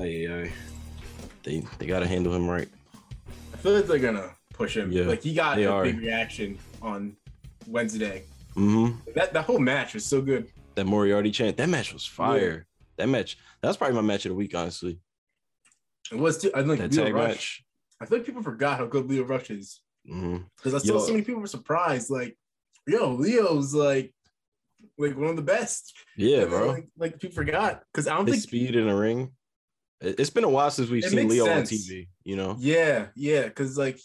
Aye, aye. They they gotta handle him right. I feel like they're gonna push him. Yeah, like he got a are. big reaction on Wednesday. hmm That that whole match was so good. That Moriarty chant. That match was fire. That match. That was probably my match of the week, honestly. It was too. I think That Leo Rush. match. I feel like people forgot how good Leo Rush is because I saw Yo. so many people were surprised. Like, yo, Leo's like like one of the best. Yeah, bro. Like, like people forgot because I don't His think. speed in a ring. It- It's been a while since we've It seen Leo sense. on TV. You know. Yeah, yeah, because like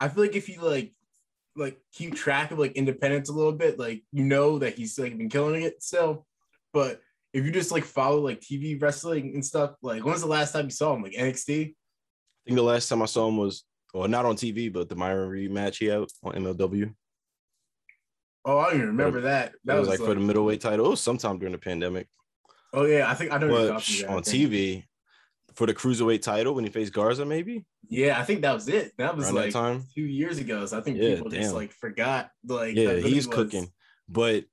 I feel like if you like like keep track of like independence a little bit, like you know that he's like been killing it still. But if you just like follow like TV wrestling and stuff, like when was the last time you saw him? Like NXT? I think the last time I saw him was, well, not on TV, but the Myron Reed match he had on MLW. Oh, I don't even remember that. That That was, like, for the middleweight title. It was sometime during the pandemic. Oh yeah, I think I know But on TV, for the cruiserweight title when he faced Garza, maybe Yeah, I think that was it. That was around like that time. two years ago. So I think Yeah, people just like forgot. Like Yeah, he he's was. cooking. But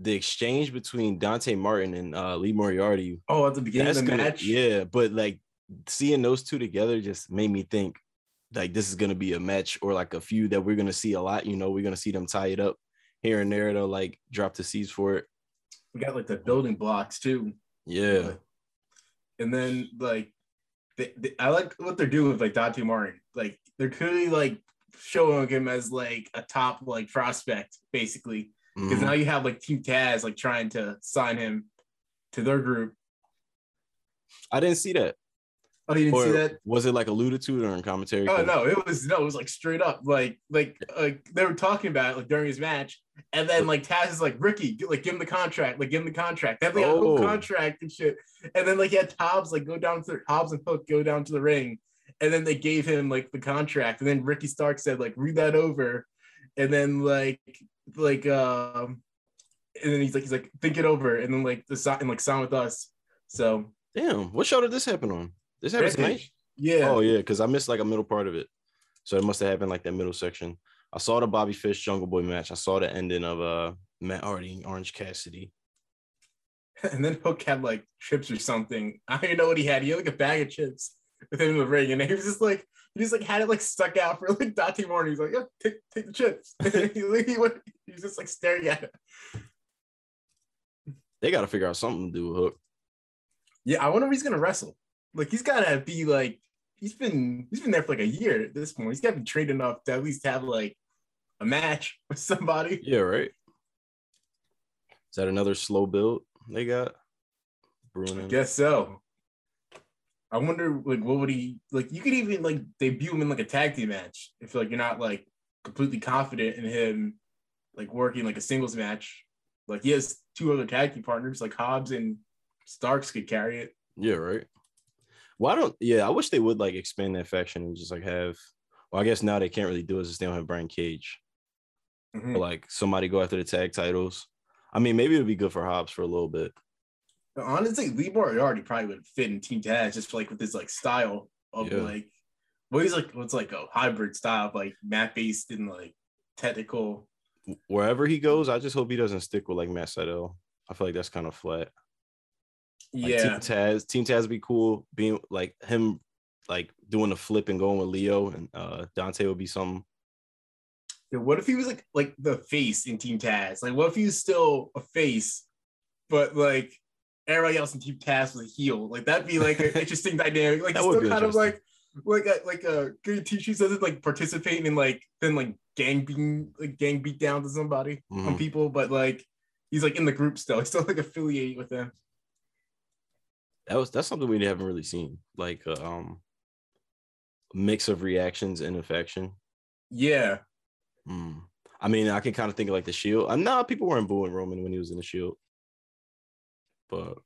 the exchange between Dante Martin and uh, Lee Moriarty, Oh, at the beginning of the gonna, match. yeah. But like seeing those two together just made me think like this is gonna be a match or like a few that we're gonna see a lot. You know, we're gonna see them tie it up here and there. They'll like drop the seeds for it. We got like the building blocks too. Yeah, and then like they, they- I like what they're doing with like Dante Martin. Like they're clearly like showing him as like a top like prospect, basically. Because Mhm. now you have like Team Taz like trying to sign him to their group. I didn't see that. Oh, you didn't Or see that? was it like alluded to or in commentary? Oh no, it was no, it was like straight up, like like like they were talking about it like during his match, and then like Taz is like Ricky, like give him the contract, like give him the contract. They have like a whole Oh. contract and shit, and then like he had Hobbs like go down to the, Hobbs and Hook go down to the ring, and then they gave him like the contract, and then Ricky Stark said like read that over, and then like like um, and then he's like he's like think it over, and then like the sign and like sign with us. So Damn, what show did this happen on? This happened tonight. Rampage. yeah, Oh yeah, because I missed like a middle part of it. So it must have happened like that middle section. I saw the Bobby Fish Jungle Boy match. I saw the ending of uh Matt Hardy and Orange Cassidy. And then Hook had like chips or something. I don't even know what he had. He had like a bag of chips with him in the ring, and he was just like, he just like had it like stuck out for like Dante Martin. He's like, yeah, take, take the chips. he, he, went, he was just like staring at it. They got to figure out something to do with Hook. Yeah, I wonder if he's gonna wrestle. Like he's gotta be like he's been he's been there for like a year at this point. He's gotta be trained enough to at least have like a match with somebody. Yeah, right. Is that another slow build they got? Bruno. I guess so. I wonder, like, what would he like? You could even like debut him in like a tag team match if like you're not like completely confident in him, like working like a singles match. Like he has two other tag team partners, like Hobbs and Starks could carry it. Yeah, right. Why don't yeah, I wish they would like expand that faction and just like have well, I guess now they can't really do it since they don't have Brian Cage. Mhm. Like somebody go after the tag titles. I mean, maybe it'd be good for Hobbs for a little bit. But honestly, Lee Moriarty probably would fit in Team Taz just like with his like style of Yeah. like, well, he's like what's like a hybrid style of like mat based and like technical. Wherever he goes, I just hope he doesn't stick with like Matt Sydal. I feel like that's kind of flat. Like, Yeah, Team Taz, Team Taz would be cool. Being like him, like doing the flip and going with Leo and uh Dante would be something. Yeah, what if he was like like the face in Team Taz? Like, what if he was still a face, but like everybody else in Team Taz was a heel? Like that'd be like an interesting dynamic. Like That still kind of like like a, like a good teacher doesn't like participating in like then like gang being like gang beat down to somebody on Mhm. people, but like he's like in the group still. He's still like affiliated with them. That was that's something we haven't really seen. Like uh, um mix of reactions and affection. Yeah, Mm. I mean, I can kind of think of like the Shield. I'm not people weren't booing Roman when he was in the Shield, but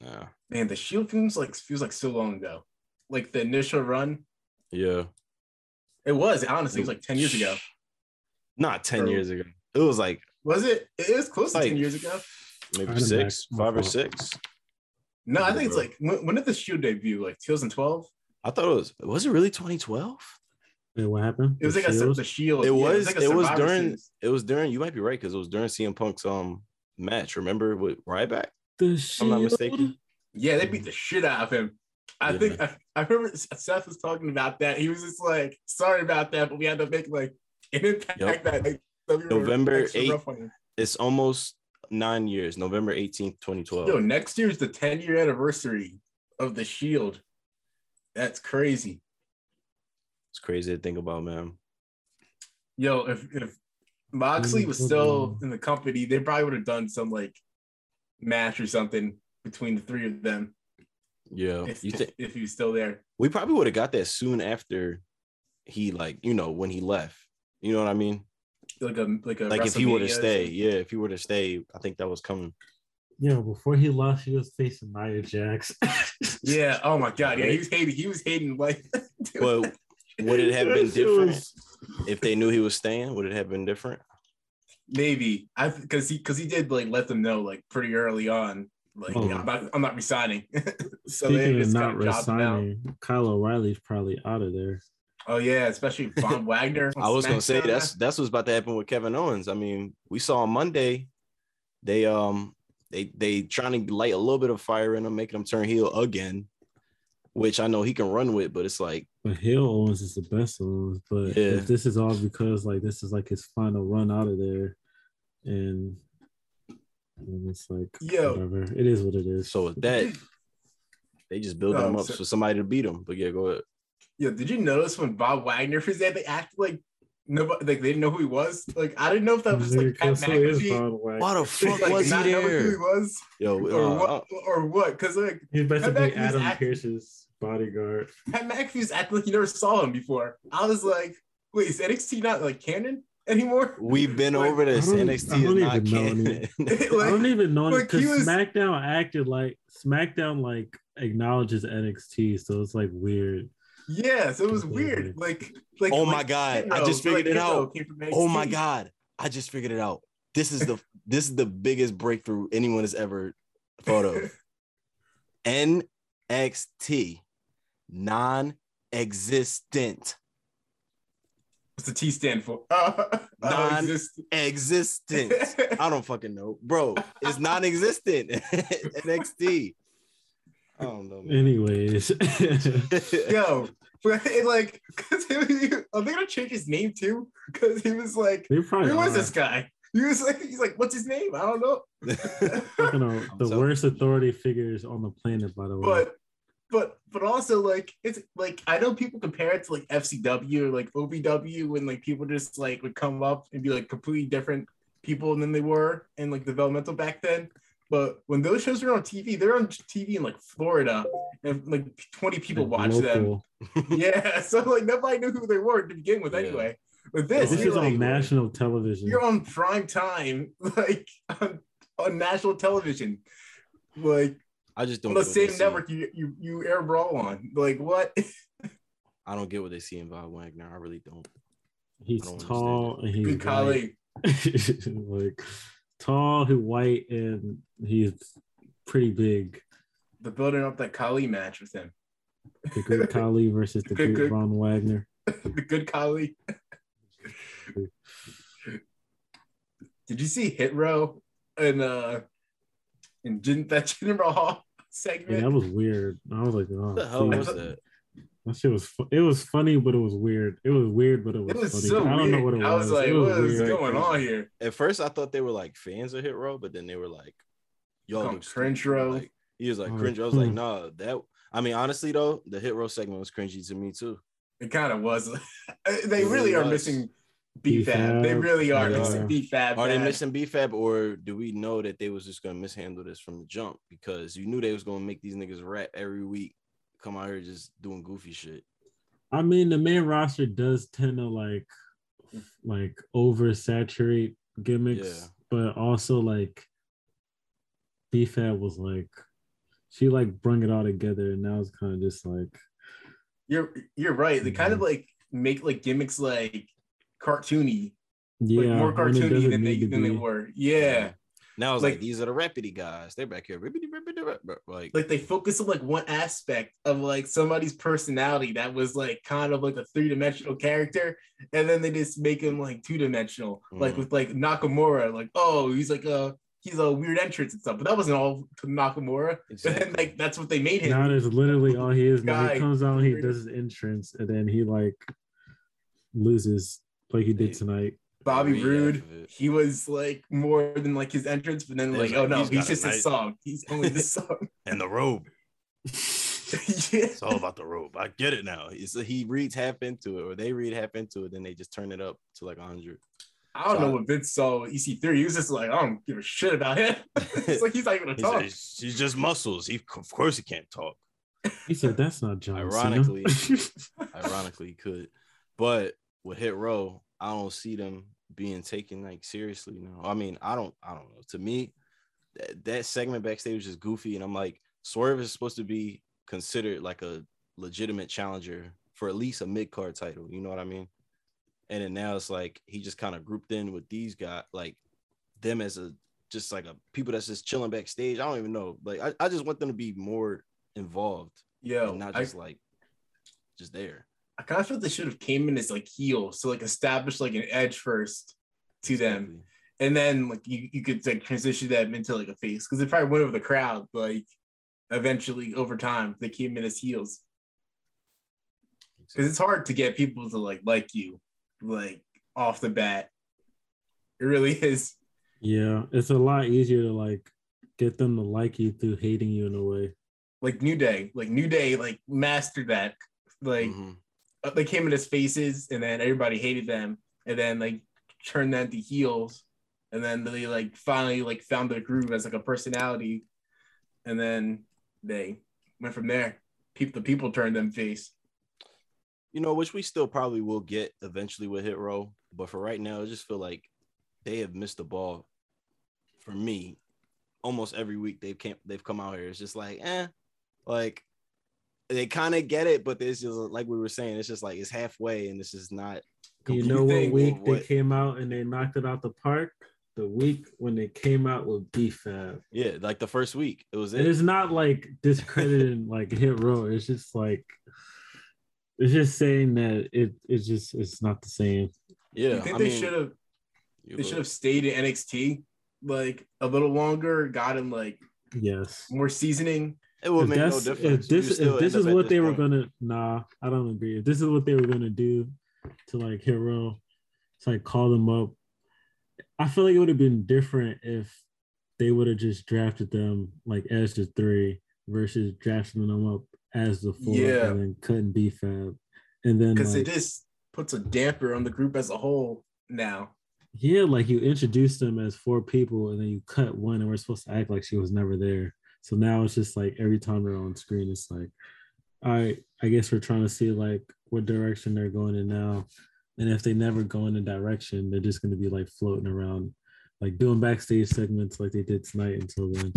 yeah, Man, the Shield feels like feels like so long ago. Like the initial run, yeah. it was honestly it was like ten years ago. Not ten Or- years ago. It was like Was it? it was close to ten years ago. maybe six, five or. Six. No, I think it's like when, when did the Shield debut? Like 2012. I thought it was. Was it really 2012? Wait, what happened? It was The like a, Shield? the Shield. It Yeah, was. like It was during. Series. It was during. You might be right because it was during CM Punk's um match. Remember with Ryback? the If I'm not mistaken. Yeah, they beat the shit out of him. I Yeah. think I, I remember Seth was talking about that. He was just like, "Sorry about that, but we had to make like an impact Yep. that like, that we were November extra 8th. rough on him." It's almost nine years. November 18th, 2012. Yo, next year's the 10 year anniversary of the Shield. That's crazy. It's crazy to think about, man. Yo, if if Moxley mm-hmm. was still in the company, they probably would have done some like match or something between the three of them Yeah. if, You if, think if he was still there. we probably would have got that soon after he like, you know, when he left. You know what I mean? Like a like a Like if he were to WrestleMania stay, yeah, if he were to stay, I think that was coming. Yeah, before he lost, he was facing Nia Jax. Yeah. Oh my god. Yeah, he was hating. He was hating like. Well, would it have been different if they knew he was staying? Would it have been different? Maybe I because he because he did like let them know like pretty early on like Oh. yeah, I'm not I'm not resigning. so they Speaking of just not kind of jobbed resigning, Kyle O'Reilly's probably out of there. Oh yeah, especially Von Wagner. I was gonna say SmackDown. that's that's what's about to happen with Kevin Owens. I mean, we saw on Monday, they um they they trying to light a little bit of fire in him, making him turn heel again, which I know he can run with, but it's like But heel Owens is the best Owens. But Yeah. if this is all because like this is like his final run out of there, and, and it's like Yo. whatever. It is what it is. so with that, they just build Oh, him up so- for somebody to beat him. But yeah, go ahead. Yeah, did you notice when Von Wagner was there, they acted like nobody like they didn't know who he was? Like I didn't know if that was like Pat Because who is McAfee. Von Wagner? Why the fuck like, was he not knowing who he was Yo, or uh, what or what? Because like He's basically McAfee's Adam act- Pearce's bodyguard. Pat McAfee was acting like you never saw him before. I was like, wait, is NXT not like canon anymore? we've been Like, over this. I NXT I is don't not even know canon. I don't even know like, he because was- SmackDown acted like SmackDown like acknowledges NXT, so it's like weird. Yeah, so it was weird. Like, like Oh my like, God, I just figured it out. Oh my god, I just figured it out. This is the this is the biggest breakthrough anyone has ever thought of. NXT, non-existent, What's the T stand for? Uh, Non- existent. existent. I don't fucking know, bro. It's non-existent. NXT. I don't know. Man. Anyways, Yo, it, like, cause he, he, are they gonna change his name too? Because he was like, who probably who is are. this guy? He was like, he's like, what's his name? I don't know. Know, the So- worst authority figures on the planet, by the way. but, but, but also like, it's like I know people compare it to like FCW or like OVW when like people just like would come up and be like completely different people than they were in like developmental back then. But when those shows were on TV, they're on TV in like Florida, and like 20 people Like, watch them. yeah, so like nobody knew who they were to begin with Yeah. anyway. With This, this, is you're on national television. you're on prime time, like on, on national television, like I just don't on the get same network you, you you air brawl on. Like what? I don't get what they see in Von Wagner. I really don't. He's I don't tall and he's Good colleague. like tall, he's white, and he's pretty big. The building up that Khali match with him. The Great Khali versus the Good, Great good. Von Wagner. the good Khali. Did you see Hit Row and uh in Jin, that Jinder Hall Yeah, segment? that was weird. I was like, oh, What the hell geez. was that? That shit was. Fu- it was funny, but it was weird. It was weird, but it was, it was funny. so I don't weird. know what it was. I was like, It was what is weird. going on here? At first, I thought they were like fans of Hit Row, but then they were like, "Y'all Called look Cringe. Row. Like, he was like Oh, cringe. I was like, hmm. "No, that." I mean, honestly though, the Hit Row segment was cringy to me too. It kind of was. they It really really are was. missing BFAB. B-Fab. They really are They missing are. B-Fab. Are they bad. missing B-Fab, or do we know that they was just gonna mishandle this from the jump because you knew they was gonna make these niggas rap every week, come out here just doing goofy shit. I mean, the main roster does tend to like like oversaturate gimmicks, Yeah. but also like B-Fab was like she like brung it all together, and now it's kind of just like You're you're right. They kind of like make like gimmicks like cartoony, yeah, like more cartoony than they need to than they be. were. Yeah. Now it's like, Like- these are the Rapidy guys. They're back here. Rippity, rippity, rip- rip- Like, Like they focus on like one aspect of like somebody's personality that was like kind of like a three-dimensional character, and then they just make him like two-dimensional. Like Mhm. with like Nakamura, like, oh, he's like a he's a weird entrance and stuff, but that wasn't all to Nakamura. But then like that's what they made him. Now that's literally all he is. Now Guy. he comes out, he does his entrance, and then he like loses like he did tonight. Bobby Read Roode, half of it. he was like more than like his entrance, but then It like, oh no, he's he's, got a nice- song. He's only the song. and the robe. yeah. It's all about the robe. I get it now. It's, he reads half into it, or they read half into it, then they just turn it up to like 100. I don't So know I- what Vince saw with EC3. He was just like, I don't give a shit about him. it's like he's not even gonna He talk. said, She's just muscles. He, of course, he can't talk. He said that's not John. Cena." Ironically. Ironically, he could. But with Hit Row, I don't see them being taken like seriously now. I mean, I don't, I don't know. To me, that, that segment backstage just goofy, and I'm like, Swerve is supposed to be considered like a legitimate challenger for at least a mid card title. You know what I mean? And then now it's like he just kind of grouped in with these guys, like them as a just like a people that's just chilling backstage. I don't even know. Like I, I just want them to be more involved Yeah, and not I, just like just there. I kind of felt they should have came in as like heel, so like establish like an edge first to them, and then like you, you could like transition them into like a face because they probably went over the crowd. Like eventually over time they came in as heels because it's hard to get people to like like you like off the bat. It really is. Yeah, it's a lot easier to like get them to like you through hating you in a way. Like New Day, like New Day, like mastered that. Like Mhm. Uh, they came in as faces, and then everybody hated them, and then like turned them to heels, and then they like finally like found their groove as like a personality, and then they went from there. People, the people turned them face. You know, which we still probably will get eventually with Hit Row, but for right now, I just feel like they have missed the ball. For me, almost every week they've came, they've come out here. It's just like, eh, like they kind of get it, but this just like we were saying, it's just like it's halfway, and this is not. You know what week what- they came out and they knocked it out the park? The week when they came out with B-Fab. Yeah, like the first week, it was it. it's not like discrediting like hit row. It's just like it's just saying that it it's just it's not the same. Yeah, I think I they should have you they should have stayed in NXT like a little longer, got him like Yes. more seasoning. It would If, make no difference. if this if this is what they were gonna nah, I don't agree. If this is what they were gonna do to like hero, it's like call them up. I feel like it would have been different if they would have just drafted them like as the three versus drafting them up as the four Yeah. and then cutting Fab, And then because like, it just puts a damper on the group as a whole now. Yeah, like you introduced them as four people and then you cut one and we're supposed to act like she was never there. So now it's just like every time they're on screen, it's like, all right, I guess we're trying to see like what direction they're going in now. And if they never go in a direction, they're just gonna be like floating around, like doing backstage segments like they did tonight until then.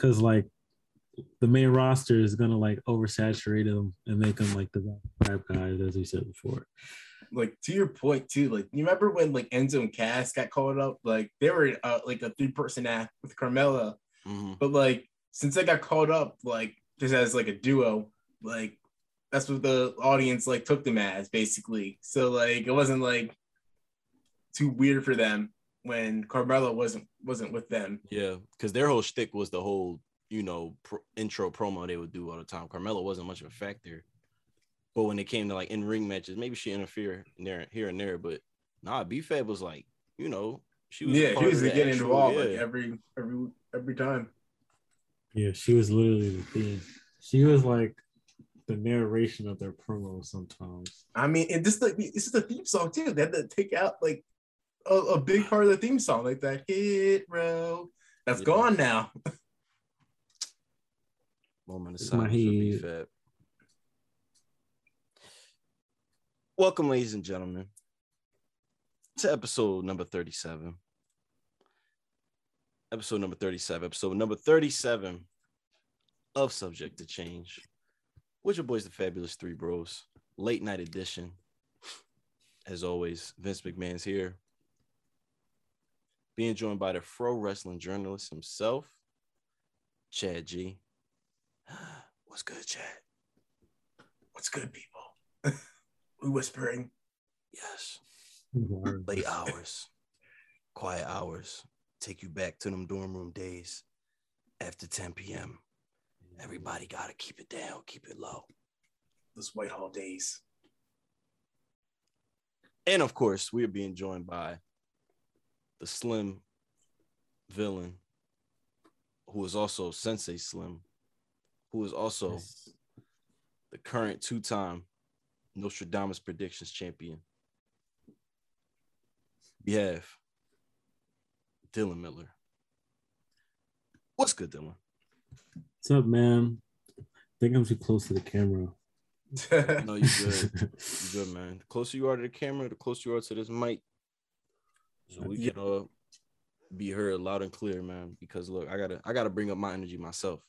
Cause like the main roster is gonna like oversaturate them and make them like the rap guys, as we said before. Like to your point too, like you remember when like Enzo and Cass got called up, like they were uh, like a three person act with Carmella, Mhm. but like since they got called up, like just as like a duo, like that's what the audience like took them as basically. So like it wasn't like too weird for them when Carmella wasn't wasn't with them. Yeah, because their whole shtick was the whole, you know, pro- intro promo they would do all the time. Carmella wasn't much of a factor, but when it came to like in ring matches, maybe she interfered in there here and there. But nah, B Fab was like, you know, she was yeah, she was getting actual- involved yeah. like every every every time. Yeah, she was literally the theme. She was like the narration of their promos sometimes. I mean, and this like this is the theme song too. They had to take out like a, a big part of the theme song, like that hit row. That's Yeah. gone now. Moment of It's my silence for B head. Fab. Welcome, ladies and gentlemen. to episode number 37. Episode number 37. Episode number 37 of Subject to Change. With your boys, the Fabulous Three Bros. Late night edition. As always, Vince McMahon's here. Being joined by the Fro Wrestling journalist himself, Chad G. What's good, Chad? What's good, people? we whispering. Yes. Late hours, quiet hours, take you back to them dorm room days after 10 p.m. Everybody got to keep it down, keep it low. Those Whitehall days. And of course, we are being joined by the slim villain, who is also Sensei Slim, who is also the current two time Nostradamus predictions champion. We have Dylan Miller. What's good, Dylan? What's up, man? I think I'm too close to the camera. No, you good. You good, man. The closer you are to the camera, the closer you are to this mic. So we Yeah. can uh be heard loud and clear, man. Because look, I gotta I gotta bring up my energy myself.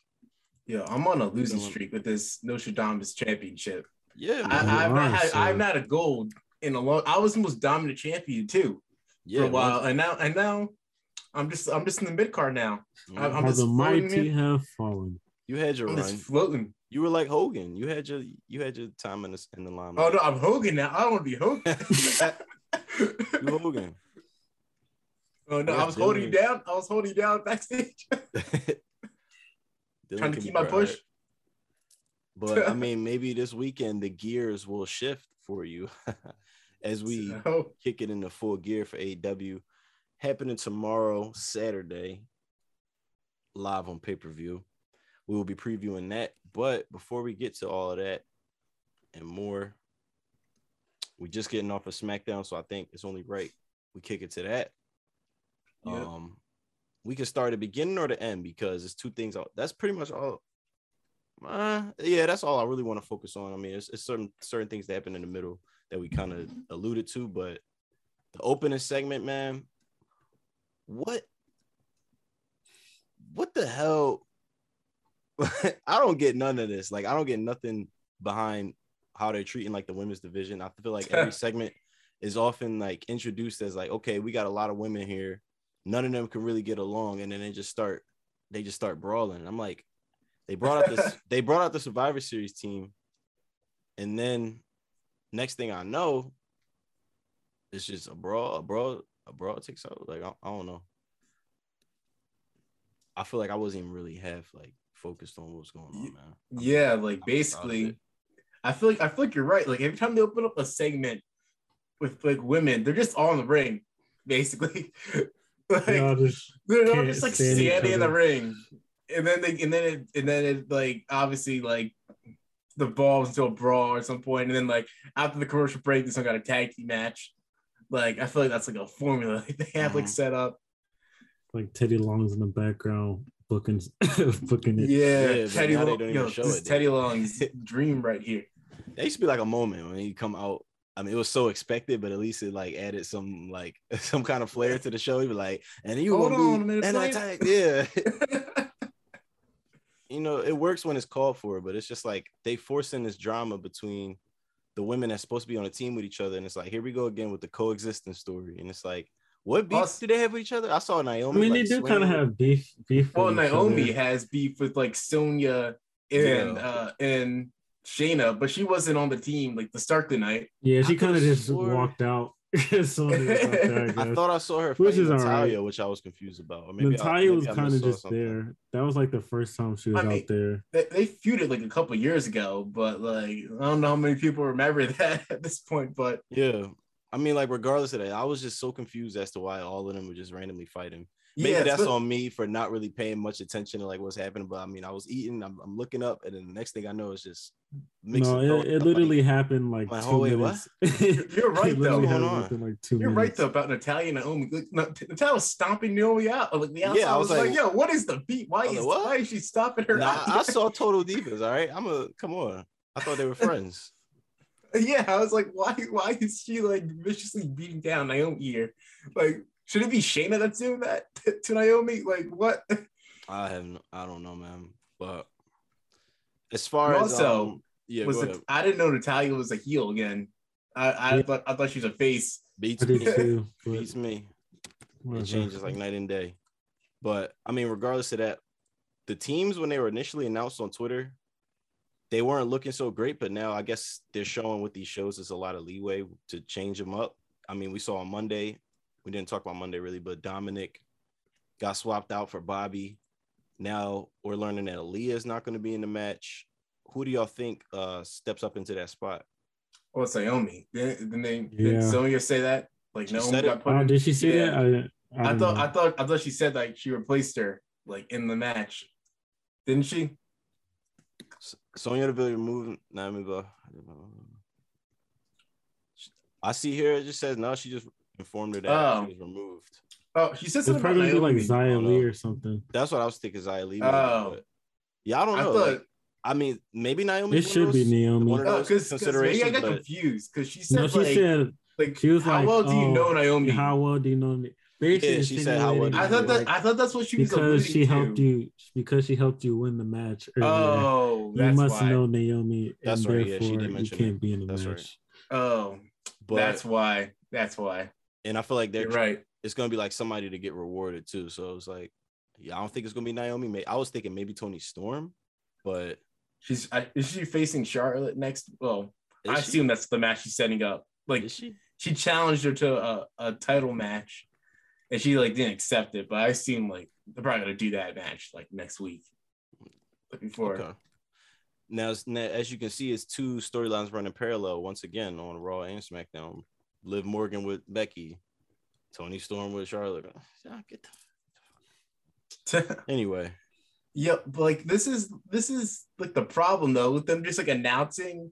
Yo, I'm on a losing Dylan. streak with this Nostradamus championship. Yeah, man. I, I've not had, Honestly. I've not a gold in a long. I was the most dominant champion too yeah, for a while, man. and now and now I'm just I'm just in the mid card now. I'm-. I'm just the mighty in. have fallen. you had your I'm run. just floating. You were like Hogan. You had your you had your time in the in the limelight. Oh no, I'm Hogan now. I don't want to be Hogan. You Hogan. oh no, Yeah, I was holding you down. I was holding you down backstage, trying to keep my push. right. But I mean, maybe this weekend the gears will shift for you as we So, kick it into full gear for AEW. Happening tomorrow, Saturday, live on pay per view. We will be previewing that. But before we get to all of that and more, we're just getting off of SmackDown, so I think it's only right we kick it to that. Yep. Um, we can start at the beginning or the end because it's two things. That's pretty much all. Uh, yeah, that's all I really want to focus on. I mean, it's, it's certain certain things that happen in the middle that we kind of alluded to, but the opening segment, man, what, what the hell? I don't get none of this. Like, I don't get nothing behind how they're treating like the women's division. I feel like every segment is often like introduced as like, okay, we got a lot of women here. None of them can really get along, and then they just start, they just start brawling. I'm like, they brought out this, they brought out the Survivor Series team, and then next thing I know, it's just a brawl, a brawl, a brawl takes out. Like I, I don't know. I feel like I wasn't even really half like focused on what was going on, man. yeah, like I'm proud of basically. I feel like I feel like you're right. Like every time they open up a segment with like women, they're just all in the ring, basically. like They all just they're all just like stand each standing in the ring, and then they and then it and then it like obviously like the balls into a brawl at some point, and then like after the commercial break, this one got a tag team match. Like I feel like that's like a formula they have like set up. like Teddy Long's in the background booking booking it. Yeah, Yeah, Teddy Long, yo, this it, is Teddy Long's dream right here. There used to be like a moment when he come out. I mean, it was so expected, but at least it like added some like some kind of flair to the show. He'd be like, and you Hold gonna on a be minute, and I Flame. yeah. you know, it works when it's called for, but it's just like they forcing this drama between the women that's supposed to be on a team with each other, and it's like here we go again with the coexistence story, and it's like, what beef Us- do they have with each other? I saw Naomi. I mean, like, they do kind of have beef. Beef. well, with each Naomi other. has beef with like Sonya and Yeah. uh and Shayna, but she wasn't on the team like the start the night. Yeah, she kind of just swore- walked out. As soon as it was out there, I I thought I saw her Which fighting is Natalya, alright. which I was confused about. Or maybe I- Natalya maybe was kind of just something. there. That was like the first time she was I mean- out there. They, they feuded like a couple years ago, but like I don't know how many people remember that at this point. But Yeah. I mean, like, regardless of that, I was just so confused as to why all of them were just randomly fighting. Maybe yeah, that's but- on me for not really paying much attention to like what's happening. But I mean, I was eating, I'm, I'm looking up, and then the next thing I know is just. No, it, it up, literally happened like Like, two wait, what? minutes. You're right, though. literally going happened on? like two You're right though about Natalya and Naomi. Like, no, Natalya was stomping Naomi out. Like the Yeah, I was, was like, like- "Yo, what is the beat? Why is like, what? why is she stopping her?" Nah. I saw Total Divas. All right, I'm a come on. I thought they were friends. Yeah, I was like, why? Why is she like viciously beating down Naomi here? Like, should it be Shayna that's doing that to Naomi? Like, what? I have no, I don't know, man. But as far And as also, um, yeah, was go it? I didn't know Natalya was a heel again. I I Yeah. thought I thought she was a face. beats me, too. beats me. It changes like night and day. But I mean, regardless of that, the teams when they were initially announced on Twitter, they weren't looking so great. But now I guess they're showing with these shows there's a lot of leeway to change them up. I mean, we saw on Monday, we didn't talk about Monday really, but Dominic got swapped out for Bobby. Now we're learning that Aliyah is not going to be in the match. Who do y'all think uh steps up into that spot? Oh, it's Naomi. Then then they Yeah. did Sonya say that? Like She Naomi said got put Oh, in. did she say Yeah. that? I, I, I thought know. I thought I thought she said like she replaced her like in the match. Didn't she? S- Sonya Deville removed Naomi. Ba- I see here it just says no. She just informed her that Oh. she was removed. Oh, she said It's something probably gonna be Naomi. like Zaya don't Lee or something. That's what I was thinking. Xia Li. Oh. yeah, I don't I know. thought like, I mean, maybe Naomi. It should be Naomi. one of oh, those because maybe I got but- confused because she said No, she like, said like she was how like, well do you oh, know Naomi? how well do you know me? Basically Yeah, she said, how well do insinuating I thought that I thought that's what she was because she helped to. you because she helped you win the match. Earlier. Oh, you must why. know Naomi, That's and right, yeah, she therefore did you mention can't it. be in the That's match. right. Oh, But that's why. That's why. And I feel like they're You're right. it's gonna be like somebody to get rewarded too. So it's like, yeah, I don't think it's gonna be Naomi. May I was thinking maybe Toni Storm, but She's I, is she facing Charlotte next? Well, I she? assume that's the match she's setting up. Like she? she challenged her to a, a title match, and she like didn't accept it. But I assume like they're probably gonna do that match like next week. Looking forward. Okay. Now, as- now, as you can see, it's two storylines running parallel once again on Raw and SmackDown. Liv Morgan with Becky, Toni Storm with Charlotte. Get the- Anyway, Yep, but like this is this is like the problem though with them just like announcing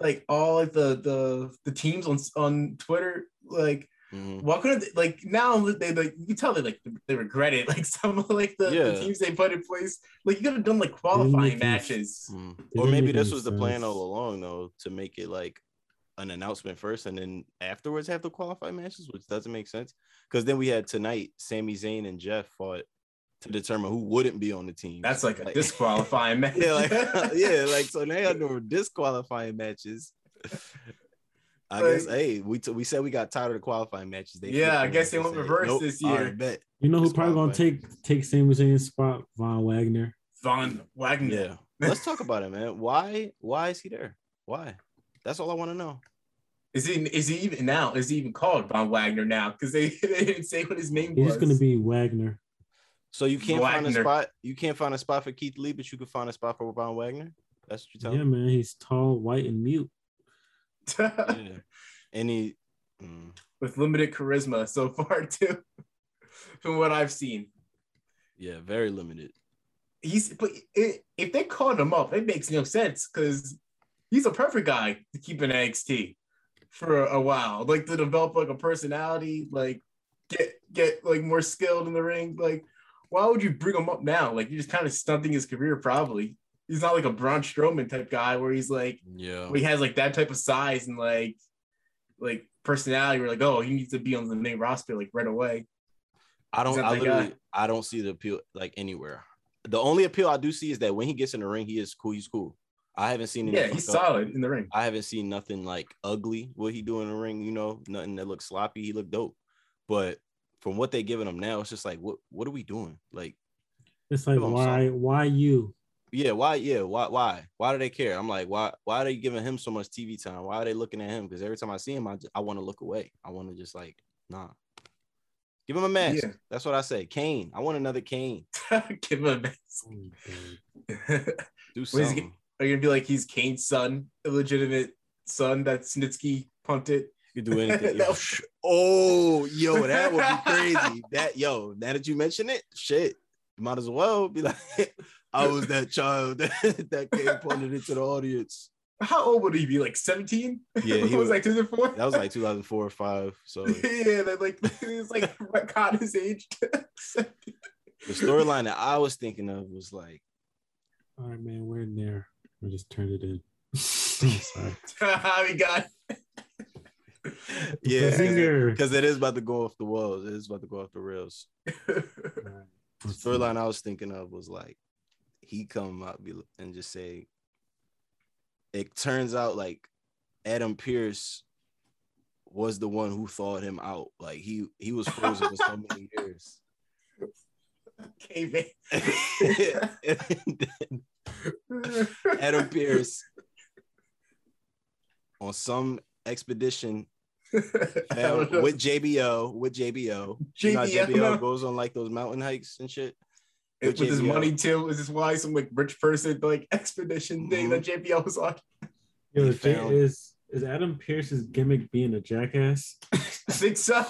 like all like the the the teams on on Twitter like mhm. why couldn't they, like now they like you can tell they like they regret it like some of like the, the teams they put in place like you could have done like qualifying any matches Mhm. Or maybe this any was the plan all along, though, to make it like an announcement first and then afterwards have the qualifying matches, which doesn't make sense. Because then we had tonight, Sami Zayn and Jeff fought to determine who wouldn't be on the team. that's like a disqualifying match yeah, like yeah, like so they had no disqualifying matches. I Like- guess hey, we t- we said we got tired of the qualifying matches. They Yeah, I guess they went said, reverse this year. right, bet. You know who probably gonna take take Sami Zayn's spot? Von Wagner. Von Wagner Yeah, let's talk about it, man. Why why is he there? Why? That's all I want to know. Is he is he even now is he even called Von Wagner now because they, they didn't say what his name was. He's gonna be Wagner. So you can't find a spot. You can't find a spot for Keith Lee, but you can find a spot for Von Wagner. That's what you're Yeah, telling me. man. He's tall, white, and mute. Yeah. And he, mm, with limited charisma so far too from what i've seen yeah, very limited. he's but it, if they called him up it makes no sense because he's a perfect guy to keep in nxt for a while like to develop like a personality like get get like more skilled in the ring like why would you bring him up now like you're just kind of stunting his career probably he's not like a Braun Strowman type guy where he's like Yeah. he has like that type of size and like like personality. We're like, oh, he needs to be on the main roster like right away. I don't. I literally. guy? I don't see the appeal like anywhere. The only appeal I do see is that when he gets in the ring, he is cool. He's cool. I haven't seen. any Yeah, he's fuck up. solid in the ring. I haven't seen nothing like ugly. What he do in the ring, you know, nothing that looks sloppy. He looked dope. But from what they giving him now, it's just like, what? What are we doing? Like, It's like why son. why you? yeah, why? Yeah, why? Why? Why do they care? I'm like, why? Why are they giving him so much TV time? Why are they looking at him? Because every time I see him, I, just, I want to look away. I want to just like, nah. Give him a mask. Yeah. That's what I say. Kane. I want another Kane. Give him a mask. Oh, Do What is he- something. you gonna be like he's Kane's son, illegitimate son that Snitsky punted? You could do anything. Yo, No. oh, yo, that would be crazy. That yo, now that you mention it, shit, you might as well be like, I was that child that, that came pointed into the audience. How old would he be? Like 17? Yeah, he he was was- like 2004. That was like 2004 or five. So yeah, that like it was like retcon his age. the storyline that I was thinking of was like, All right, man. We're in there. I just turned it in. sorry. we got Yeah, because it is about to go off the walls. It is about to go off the rails. The storyline I was thinking of was like he come out and just say, it turns out like Adam Pearce was the one who thawed him out. Like he he was frozen for so many years. caveman. And then Adam Pierce on some expedition I found, with JBL with JBL. You know JBL, JBL goes on like those mountain hikes and shit. with his money too. Is this why some like rich person like expedition thing mm-hmm. that JBL was on? Yo, He Jay- is is Adam Pearce's gimmick being a jackass? I think so.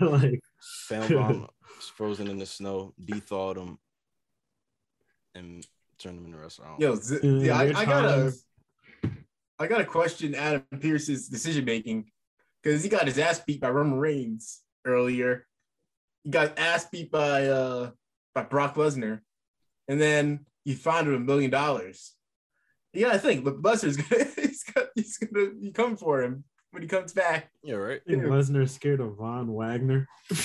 like, Found Von was frozen in the snow, de-thawed him, and turned him into a wrestler. I don't Yo, z- in yeah, I, I gotta, times- I gotta question Adam Pearce's decision making because he got his ass beat by Roman Reigns earlier. He got ass beat by uh by Brock Lesnar, and then he fined him a million dollars. You gotta think, but Lesnar's gonna he's gonna he's gonna be coming for him when he comes back. Yeah, right. I think Lesnar's scared of Von Wagner.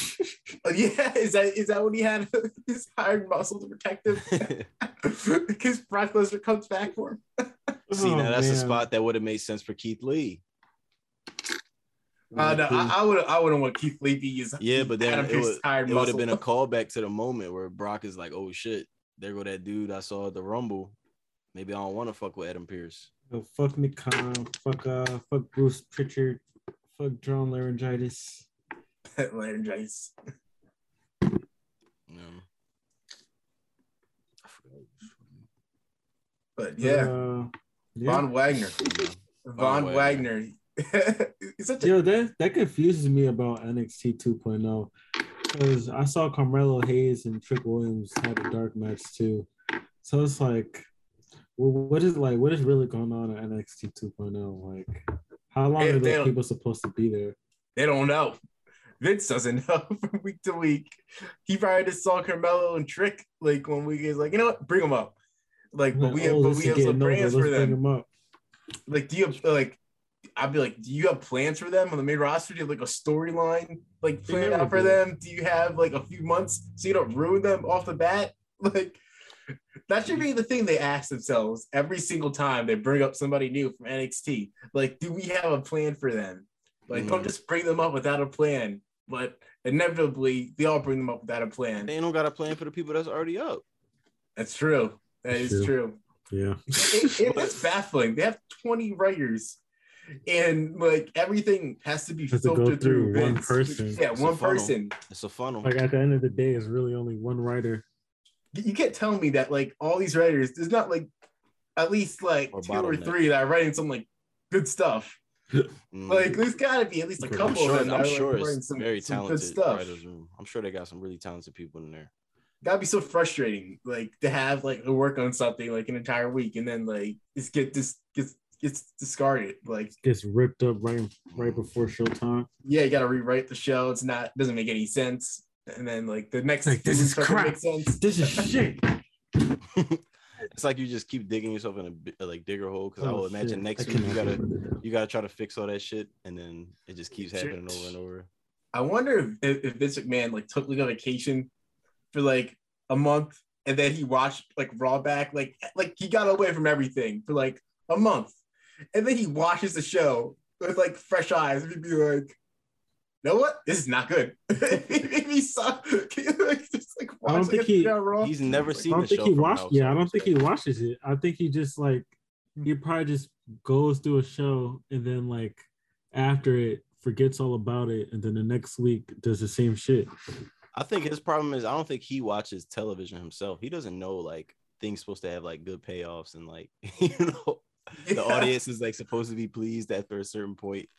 Oh, yeah, is that is that when he had his hired muscle to protect him? Because Brock Lesnar comes back for him. See, Oh, now that's a spot that would have made sense for Keith Lee. Uh, no, I, I would I wouldn't want Keith Lee be his Yeah, but then Adam it Pearce's would, hired it would have been a callback to the moment where Brock is like, "Oh shit, there go that dude I saw at the Rumble. Maybe I don't want to fuck with Adam Pearce." Yo, fuck Nick Khan, fuck uh, fuck Bruce Pritchard, fuck John Laryngitis. laryngitis. You know? I forgot. But yeah, uh, yeah. Von Wagner. Von Von Wagner. Wagner. Such a Yo, that that confuses me about NXT 2.0 because I saw Carmelo Hayes and Trick Williams had a dark match too. So it's like, well, what is like, what is really going on at NXT 2.0? Like, how long They- are those people supposed to be there? they don't know. Vince doesn't know from week to week. He probably just saw Carmelo and Trick like one week. He's like, you know what, bring them up. Like, but we oh, have, Oh, but we have some plans for them. Like, do you have like? I'd be like, do you have plans for them on the main roster? Do you have like a storyline like planned out for them? Do you have like a few months so you don't ruin them off the bat? Like, that should be the thing they ask themselves every single time they bring up somebody new from NXT. Like, do we have a plan for them? Like, don't Mhm. just bring them up without a plan. But inevitably, they all bring them up without a plan. They don't got a plan for the people that's already up. That's true. That is True. true. Yeah. It- it- it's baffling. They have 20 writers, and like everything has to be Has to filtered through, through one person. Yeah, It's one person. It's a funnel. Like at the end of the day, it's really only one writer. You can't tell me that like all these writers, there's not like at least like Or two or three that are writing some like good stuff. Mm. Like there's got to be at least a I'm couple I'm sure, of them. I'm are, like, sure writing it's some, very some good talented stuff. writers room. I'm sure they got some really talented people in there. Gotta be so frustrating, like to have like to work on something like an entire week and then like just get this gets gets discarded. Like Gets ripped up right right before showtime. yeah, you got to rewrite the show. It's not doesn't make any sense. And then like the next Like, this is starts crap. sense. This is shit. it's like you just keep digging yourself in a uh, like digger hole because I will would imagine shit. next week you gotta you gotta try to fix all that shit and then it just keeps Shit. happening over and over. I wonder if, if Vince McMahon like took like a vacation for like a month and then he watched like Raw back, like like he got away from everything for like a month, and then he watches the show with like fresh eyes and he'd be like. You know what? This is not good. he saw, like, just like I don't think like, he- Raw, Raw. He's never Like, seen I don't the think show he watched. Yeah, I don't think he watches it. I think he just like he probably just goes through a show and then like after it forgets all about it, and then the next week does the same shit. I think his problem is I don't think he watches television himself. He doesn't know like things supposed to have like good payoffs and like you know the Yeah. audience is like supposed to be pleased after a certain point.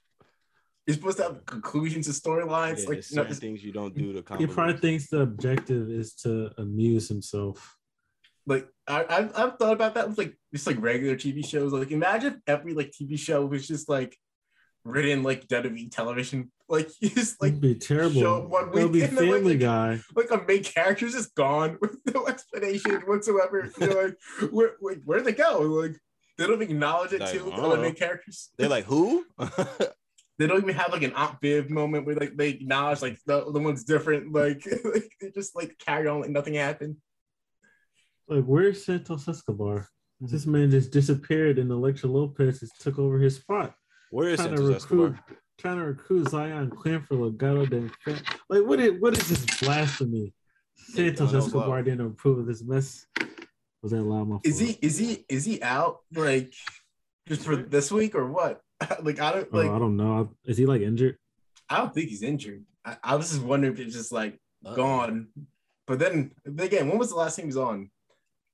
You're supposed to have conclusions and storylines. Yeah, like there's no, certain things you don't do to He compliment. probably thinks the objective is to amuse himself. like I, I've, I've thought about that with like just like regular TV shows. Like imagine if every like TV show was just like written like WWE television. Like you just like It'd be terrible. show one It'll be week and then, like, Family Guy. like a main character's just gone with no explanation whatsoever. You're like, where, where where'd they go? Like they don't acknowledge it Like, too. The main characters. They're like, who? They don't even have like an Aunt Viv moment where like they acknowledge like the, the one's different. Like, like they just like carry on like nothing happened. Like, where's Santos Escobar? This man just disappeared, and Elektra Lopez just took over his spot. Where is trying to Santos recruit, Escobar? trying to recruit Xyon Quinn for Legado del Fe- Like, what is what is this blasphemy? Yeah, Santos no, no, Escobar wow. didn't approve of this mess. Was that loud? My Is he is he is he out like just for this week or what? like I don't Oh, like I don't know. Is he like injured? I don't think he's injured. I, I was just wondering if it's just like Uh-oh. gone. But then again, when was the last time he was on?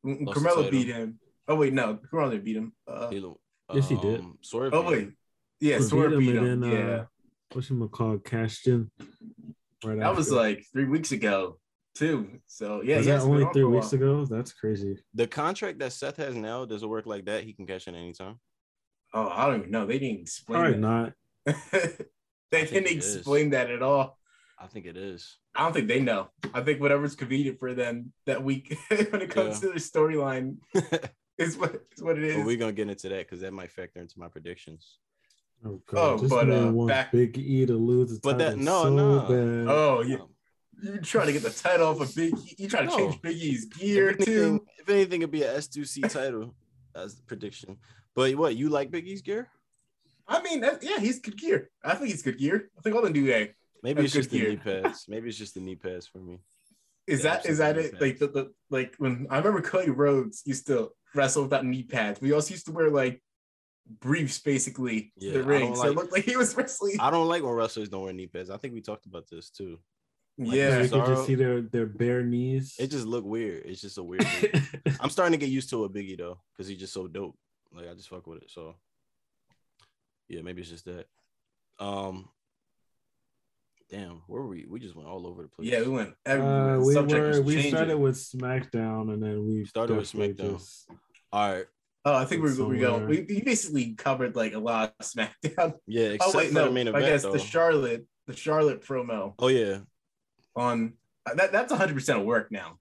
Lost Carmelo beat him. Oh wait, no, Carmelo beat him. Uh, He- Yes, he did. um, Swerve oh wait, yeah, Or Swerve beat him. and then, yeah, uh, what's him call Cashton? Right that was like three weeks ago too. So yeah, was that only three weeks ago? That's crazy. The contract that Seth has now does it work like that? He can cash in anytime. Oh, I don't even know. They didn't explain Probably that. not. they didn't it is. explain that at all. I think it is. I don't think they know. I think whatever's convenient for them that week when it comes Yeah. to their storyline is what is what it is. But we're gonna get into that because that might factor into my predictions. Oh Oh, god, this but, man uh, wants back- Big E to lose the But that- title no, so no. bad. oh, yeah. Um, You trying to get the title off of Big E. You trying to No. change Big E's gear if anything, too. if anything, it'd be an S2C title as the prediction. But what you like Big E's gear? I mean, that, yeah, he's good gear. I think he's good gear. I think all the do a. Maybe it's just good the gear. knee pads. Maybe it's just the knee pads for me. Is Yeah, that is that absolutely it? Like the, the like when I remember Cody Rhodes used to wrestle without knee pads. We also used to wear like briefs basically Yeah, the I ring. don't So it like- looked like he was wrestling. I don't like when wrestlers don't wear knee pads. I think we talked about this too. like, yeah. you can just see their their bare knees. It just look weird. It's just a weird. I'm starting to get used to a Biggie though, because he's just so dope. Like I just fuck with it. So yeah, maybe it's just that. Um, damn, where were we? We just went all over the place. Yeah, we went everywhere. uh, we were we changing. started with SmackDown and then we Started with SmackDown. just- all right. Oh, I think we're we go. We, we basically covered like a lot of SmackDown. Yeah, except Oh wait, for no. the main I guess though. the Charlotte, the Charlotte promo oh yeah, on that that's 100 percent of work now.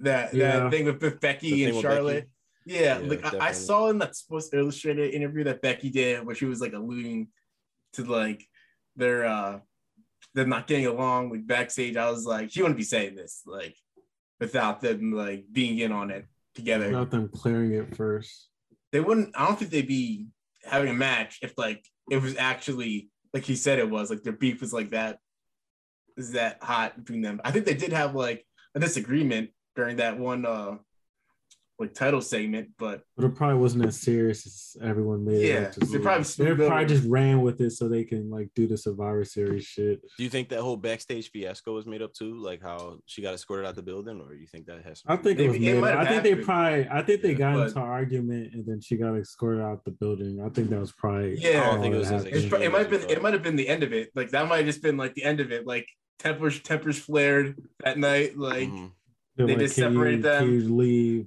That Yeah. that thing with, with The Becky thing and with Charlotte. Yeah, Yeah, like I, I saw in that Sports Illustrated interview that Becky did, where she was like alluding to like their uh them not getting along like backstage. I was like, she wouldn't be saying this like without them like being in on it together. without them clearing it first. They wouldn't. I don't think they'd be having a match if like it was actually like he said it was like their beef was like that is that hot between them. I think they did have like a disagreement during that one uh like title segment, but But it probably wasn't as serious as everyone made it. yeah, out to they probably They probably just ran with it so they can like do the Survivor Series shit. Do you think that whole backstage fiasco was made up too? Like how she got escorted out the building, or you think that has? I think it was Maybe it made. I think they probably. I think they got but- into an argument and then she got escorted out the building. I think that was probably. Yeah. I don't think it was as happened. Pro- it might as have been it might have been the end of it. Like that might have just been like the end of it. Like tempers tempers flared that night. Like Mhm. They're like, just "Can separated you- them." can you leave.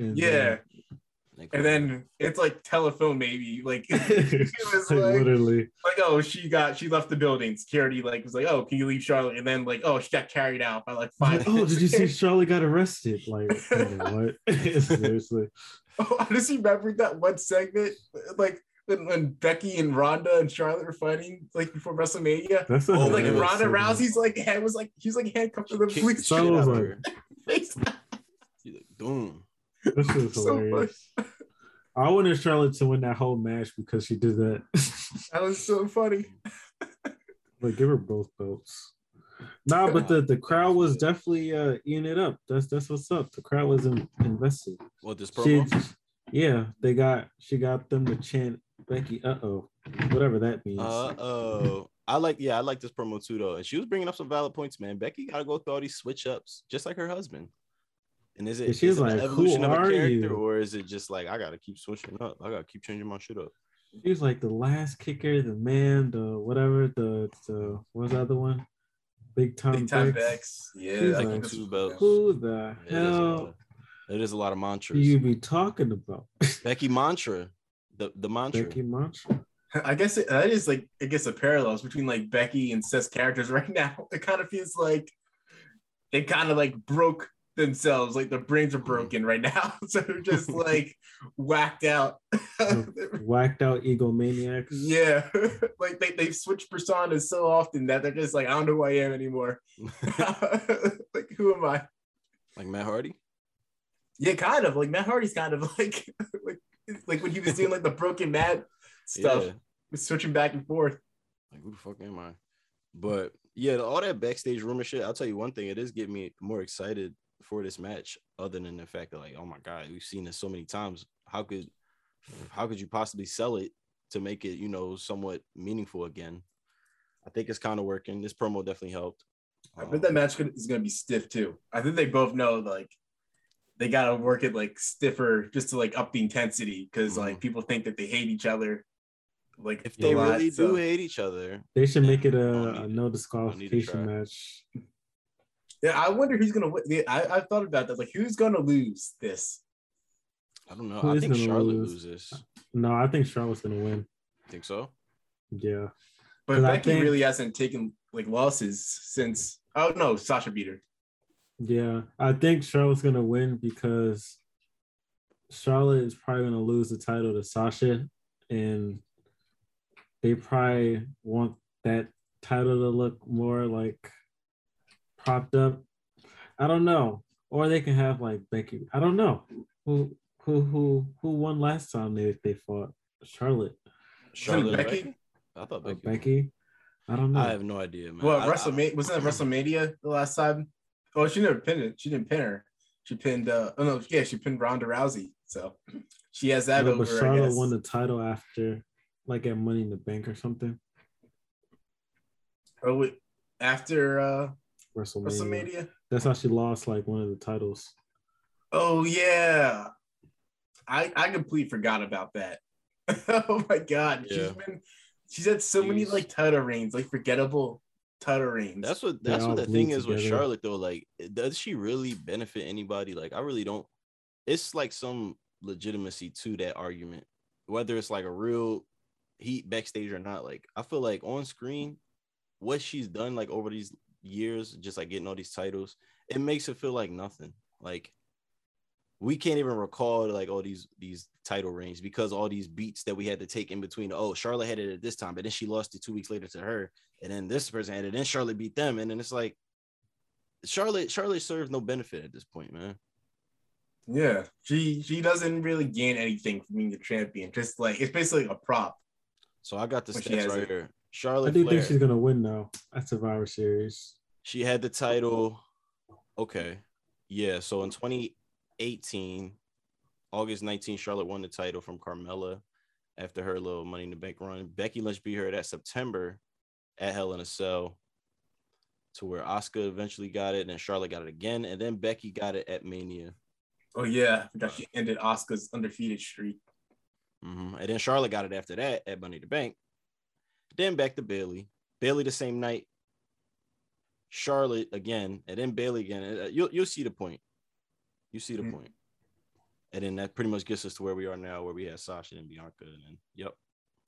And yeah, Like, and then it's like telephone maybe. Like it was like, like, literally. like oh she got she left the building. Security like was like oh can you leave Charlotte? And then like oh she got carried out by like five. oh, did you see Charlotte got arrested? Like what? Seriously. Oh, I just remembered that one segment, like when, when Becky and Ronda and Charlotte were fighting, like before WrestleMania. That's Oh, like yeah, Ronda hilarious Rousey's like head was like he's like handcuffed to the Kick police the was like- face. She's like, Boom. Segment. This is So hilarious. I wanted Charlotte to win that whole match because she did that. That was so funny. Like give her both belts. Nah, but the, the crowd was definitely uh eating it up. That's that's what's up. The crowd was in, invested. What this She, promo? yeah, they got she got them to chant Becky. Uh oh, whatever that means. Uh oh. I like, yeah, I like this promo too, though. And she was bringing up some valid points, man. Becky got to go through all these switch ups, just like her husband. And is it, Yeah, she is it like, an "Who evolution of a character, you?" or is it just like I got to keep switching up? I got to keep changing my shit up. She was like the last kicker, the man, the whatever, the the what was the other one? Big Tom, Big time Bex. Bex. Yeah, She's that like, two belts. Who the It is, a lot hell of, it is a lot of mantras. you be talking about? Becky mantra, the the mantra. Becky Mantra. I guess it, that is like I guess the parallels between like Becky and Seth's characters right now. It kind of feels like they kind of like broke themselves. Like their brains are mm-hmm. broken right now. so they're just like whacked out. Whacked out egomaniacs. yeah. like they, they've switched personas so often that they're just like, I don't know who I am anymore. like who am I? like Matt Hardy. Yeah, kind of. Like Matt Hardy's kind of like like like when he was doing like the broken Matt stuff, Yeah. switching back and forth. Like who the fuck am I? But yeah, all that backstage rumor shit. I'll tell you one thing. It is getting me more excited for this match. Other than the fact that like, oh my god, we've seen this so many times. How could how could you possibly sell it to make it you know somewhat meaningful again? I think it's kind of working. This promo definitely helped. I bet that Um, match could- is gonna be stiff too. I think they both know like they gotta work it like stiffer just to like up the intensity because like people think that they hate each other. Like if they lot, really so- do hate each other, They should make it a, a no don't need to disqualification match. Yeah, I wonder who's gonna win. Yeah, I I've thought about that. Like who's gonna lose this? I don't know. Who I think gonna Charlotte lose? loses. No, I think Charlotte's gonna win. Think so? Yeah. But I Becky think- really hasn't taken like losses since. Oh no, Sasha beat her. Yeah, I think Charlotte's gonna win because Charlotte is probably gonna lose the title to Sasha, and they probably want that title to look more like propped up. I don't know, or they can have like Becky. I don't know who who who who won last time they they fought Charlotte Charlotte Becky? Becky? I thought or Becky. Becky. I don't know. I have no idea, man. Well, I- I- WrestleMania wasn't that WrestleMania the last time? Oh, she never pinned it. She didn't pin her. She pinned. uh Oh no, yeah, she pinned Ronda Rousey. So she has that No, over. but I Charlotte guess. won the title after, like at Money in the Bank or something. Oh, wait, after uh WrestleMania. WrestleMania. That's how she lost like one of the titles. Oh yeah, I I completely forgot about that. oh my god, Yeah. she's been she's had so many like title reigns, like forgettable title reigns. That's what that's all what the bleed thing is with. Charlotte though. Like, does she really benefit anybody? Like, I really don't. It's like some legitimacy to that argument, whether it's like a real heat backstage or not. Like, I feel like on screen, what she's done like over these years, just like getting all these titles, it makes it feel like nothing. Like, we can't even recall like all these these title reigns because all these beats that we had to take in between. Oh, Charlotte had it at this time, but then she lost it two weeks later to her, and then this person had it, then Charlotte beat them, and then it's like Charlotte Charlotte serves no benefit at this point, man. yeah, she she doesn't really gain anything from being the champion. Just like it's basically a prop. So I got the stats right it. here. I do Flair, think she's gonna win though at Survivor Series. she had the title. Okay, yeah. So in 2018, August 19, Charlotte won the title from Carmella after her little Money in the Bank run. Becky Lynch beat her that September at Hell in a Cell, to where Asuka eventually got it, and then Charlotte got it again, and then Becky got it at Mania. Oh yeah, I forgot she ended Asuka's undefeated streak. Mhm. And then Charlotte got it after that at Money in the Bank. Then back to Bayley. Bayley the same night. Charlotte again, and then Bayley again. Uh, You'll you'll see the point. You see the Mhm. point. And then that pretty much gets us to where we are now, where we have Sasha and Bianca. And then, yep.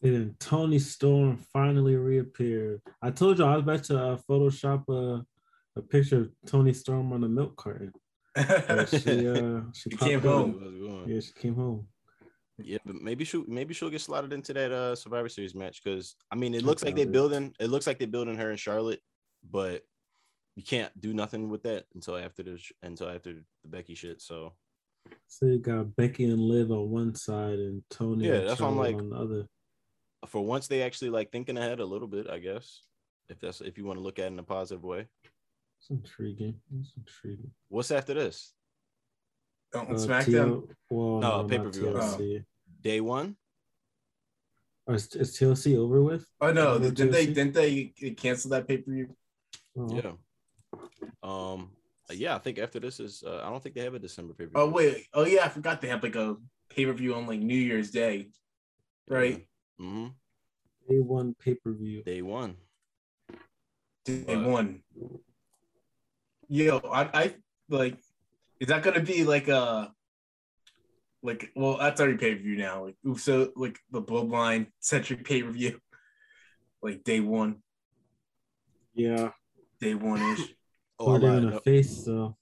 And then Toni Storm finally reappeared. I told you I was about to uh, Photoshop a, a picture of Toni Storm on a milk carton. She uh she, She came home. Yeah, she came home. Yeah, but maybe she'll maybe she'll get slotted into that uh Survivor Series match because I mean it looks like they doubt it. building it looks like they're building her in Charlotte, but you can't do nothing with that until after the until after the Becky shit. So So you got Becky and Liv on one side and Toni Yeah, and that's I'm like- on the other. for once they actually like thinking ahead a little bit, I guess. If that's if you want to look at it in a positive way. It's intriguing. It's intriguing. What's after this? On Uh, SmackDown. TL well, No, no, not pay-per-view. TLC. Day one? Or is, is TLC over with? Oh no, Over didn't they didn't they cancel that pay per view? Oh, Yeah. Um yeah, I think after this is uh, I don't think they have a December paper. Oh wait, oh yeah, I forgot they have like a pay per view on like New Year's Day, right? hmm Day one pay per view. Day one. Day What? one. Yo, I, I like. Is that gonna be like a like? Well, that's already pay per view now. Like, ooh, so like the Bloodline centric pay per view, like day one, Yeah. day one ish. Oh, Who I are they lied. gonna No, face though?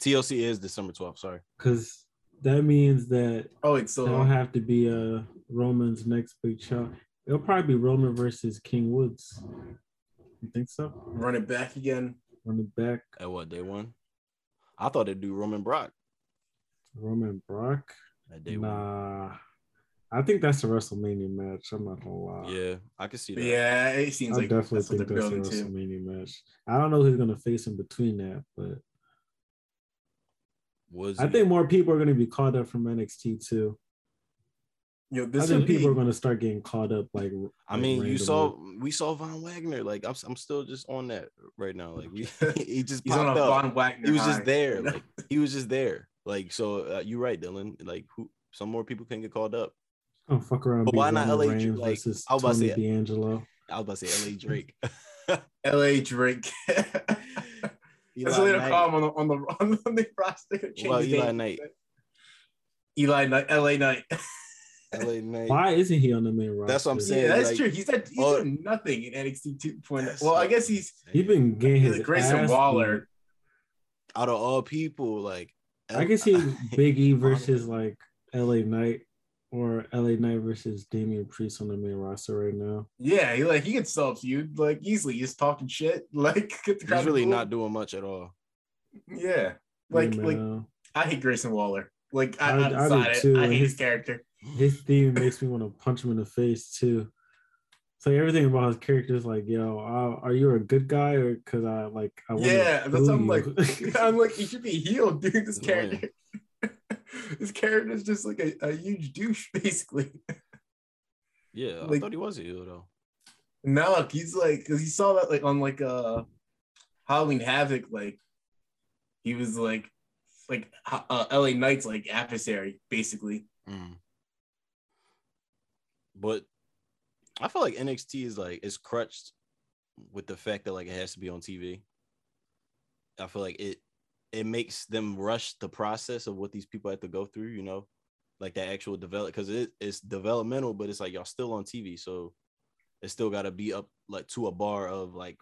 TLC is December 12th. Sorry. because that means that Oh, it's so that'll have to be uh Roman's next big show. It'll probably be Roman versus King Woods. You think so? run it back again. Running back, At what day one? I thought they'd do Roman Brock Roman Brock. at day one. Nah, I think that's a WrestleMania match. I'm not gonna lie. Yeah, I can see that. Yeah, it seems I like definitely that's think they're that's a building to. WrestleMania match. I don't know who's gonna face in between that, but Was I think more people are gonna be caught up from NXT too. Yo, I this think would people are gonna start getting caught up. Like, I like mean, you saw we saw Von Wagner. Like I'm, I'm still just on that right now. Like we, he just he's on popped a up. Von Wagner. he was high. just there. Like he was just there. Like so, uh, you're right, Dylan. Like who? Some more people can get called up. Oh fuck around. But why not LA Reigns like, versus I was about to Tony say- D'Angelo? I was about to say Eli Drake. Eli Drake. That's what they don't call him on the on the on the, roster. Well, Eli name. Knight. Eli Knight. L.A. Knight. L.A. Knight. Why isn't he on the main roster? That's what I'm saying. yeah, that's like- true. He's at, he's doing nothing in NXT 2.0. That's Well, I guess he's He's been getting he's his like Grayson ass Waller. Out of all people, like I can see Big E versus like LA Knight or LA Knight versus Damian Priest on the main roster right now. Yeah, he like he can sell you like easily. Just talking shit. Like get the he's really cool. not doing much at all. Yeah, like Yeah, like. I hate Grayson Waller. Like I, I- I, I do too, I and hate his his- character. His theme makes me want to punch him in the face too. So everything about his character is like, yo, uh, are you a good guy or because I like I wanna Yeah, that's kill I'm like. I'm like, he should be healed, dude. This character. this character is just like a, a huge douche, basically. Yeah, I thought he was a heel though. No, he's like, because he saw that like on like uh Halloween Havoc, like he was like like uh, LA Knight's like adversary, basically. Mm. But I feel like NXT is like is crutched with the fact that like it has to be on TV. I feel like it it makes them rush the process of what these people have to go through, you know, like that actual develop because it, it's developmental, but it's like y'all still on TV, so it still got to be up like to a bar of like